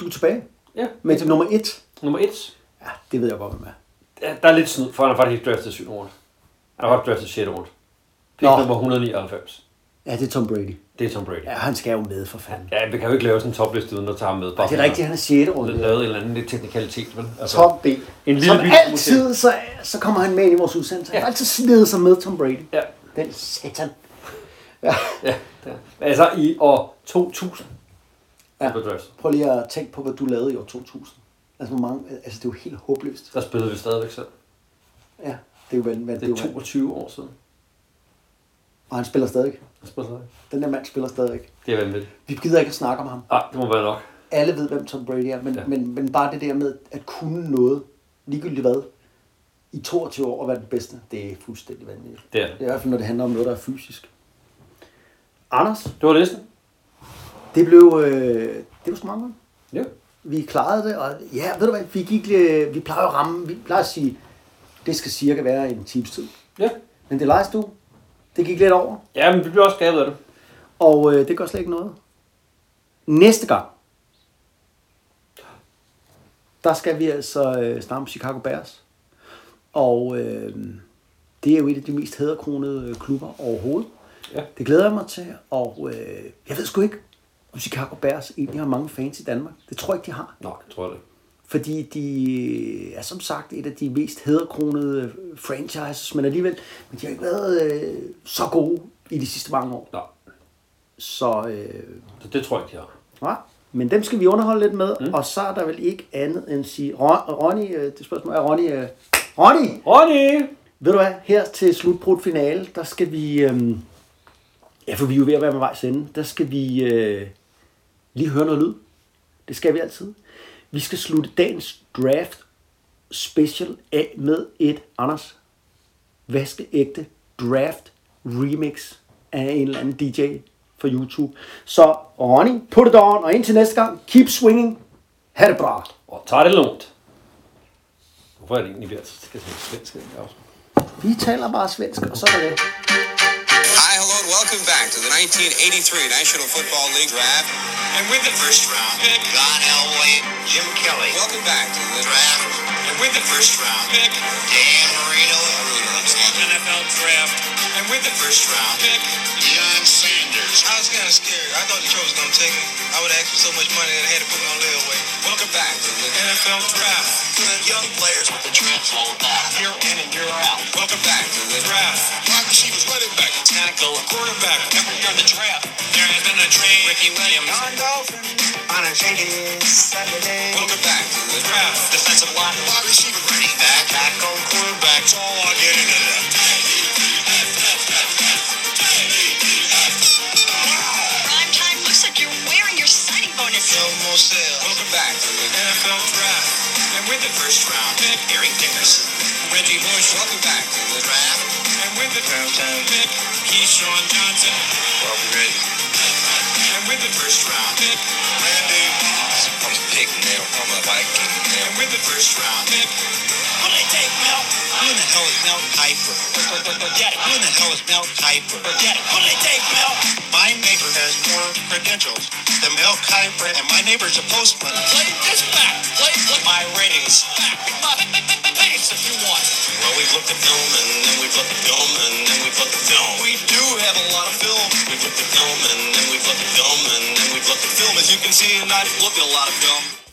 Du er tilbage Ja. med til nummer et. Nummer et. Ja, det ved jeg godt, hvem er. Ja, Der er lidt snyd, for han er faktisk ikke draftet 7. rundt. Han har faktisk draftet 6. rundt. Pick Nå. nummer 199. Ja, det er Tom Brady. Det er Tom Brady. Ja, han skal jo med for fanden. Ja, vi kan jo ikke lave sådan en topliste uden at tage ham med. Ej, det er rigtigt, han er 6. runde. lavet en eller anden lidt teknikalitet, vel? Altså, Tom B. En lille Som altid, så, så kommer han med ind i vores udsendelse. Han har altid snedet sig med Tom Brady. Ja, Den satan. ja, det er. Altså i år 2000. Ja. Ja. Prøv lige at tænke på, hvad du lavede i år 2000. Altså, hvor mange, altså det er jo helt håbløst. Der spillede vi stadigvæk selv. Ja, det er jo hvad, hvad Det er er jo, 22 år siden. Og han spiller stadig. Jeg spiller stadig. Den der mand spiller stadig. Det er vanvittigt. Vi gider ikke at snakke om ham. Nej, det må være nok. Alle ved, hvem Tom Brady er, men, ja. Men, men bare det der med at kunne noget, ligegyldigt hvad, i 22 år og være den bedste, det er fuldstændig vanvittigt. Det er det. Er i hvert fald, når det handler om noget, der er fysisk. Anders, Det var listen. det blev, øh, det var så mange. Ja. Vi klarede det, og ja, ved du hvad, vi gik, øh, vi plejer at ramme, vi plejer at sige, det skal cirka være en times tid. Ja. Men det lejes du, det gik lidt over, Ja, men vi blev også skadet af det. og øh, det gør slet ikke noget. Næste gang, der skal vi altså øh, snakke om Chicago Bears. Og øh, det er jo et af de mest hæderkronede øh, klubber overhovedet. Ja. Det glæder jeg mig til, og øh, jeg ved sgu ikke, om Chicago Bears egentlig har mange fans i Danmark. Det tror jeg ikke, de har. Nej, jeg tror det ikke. Fordi de er som sagt et af de mest hæderkronede franchises, men alligevel, men de har ikke været øh, så gode i de sidste mange år. Nej, Så øh, så det tror jeg ikke, de har. nej. Men dem skal vi underholde lidt med, mm. og så er der vel ikke andet end at sige, Ron, Ronny, øh, det spørgsmål er Ronny, øh, Ronny, Ronny! ved du hvad, her til slutbrudt finale, der skal vi, øh, ja for vi er jo ved at være med vejs ende, der skal vi øh, lige høre noget lyd. Det skal vi altid. Vi skal slutte dagens draft special af med et Anders vaskeægte draft remix af en eller anden DJ for YouTube. Så Ronny, put it on, og indtil næste gang, keep swinging. Ha' det bra. Og tager det lånt. Hvorfor er det egentlig, vi altid skal sige svensk? Vi taler bare svensk, og så er det det. Hi, hello, and welcome back to the 1983 National Football League Draft. And with the first round pick, Don Elway, Jim Kelly. welcome back to the draft. And with the first round pick, Dan Marino and NFL draft. And with the first round pick, Deion Sanders. I was kind of scared. I thought Detroit was going to take me. I would ask for so much money that I had to put me on layaway. Welcome back to the NFL draft. the young players with the transfer back. Year in and year out. Welcome back to the Draft. wide receivers, running back, Tackle, quarterback. Every year in the draft, there has been a trade. Ricky Williams. on a shaking Saturday. Welcome back to the Draft. Defensive line. wide receiver, running back, Tackle, quarterback. That's all I get into that. Bonus. No. Welcome back to the NFL draft. And with the first round pick, Eric Dickerson. Reggie Bush. Welcome back to the draft. And with the first round pick, Keyshawn Johnson. Are we ready? And with the first round pick, Randy. I'm a pick now. I'm a Viking now. and with the first round What they take? Mel? Who the hell is Mel Kiper? Forget it. Who in the hell is Mel Kiper? Forget it. What do they take, Mel? My neighbor has more credentials than Mel Kiper, and my neighbor's a postman. Play this back. Play, play My ratings. back. Bass if you want. Well, we've looked at film, and then we've looked at film, and then we've looked at film. We do have a lot of film. We've looked at film, and then we've looked at film, and film. As you can see, and I've looked at a lot of film.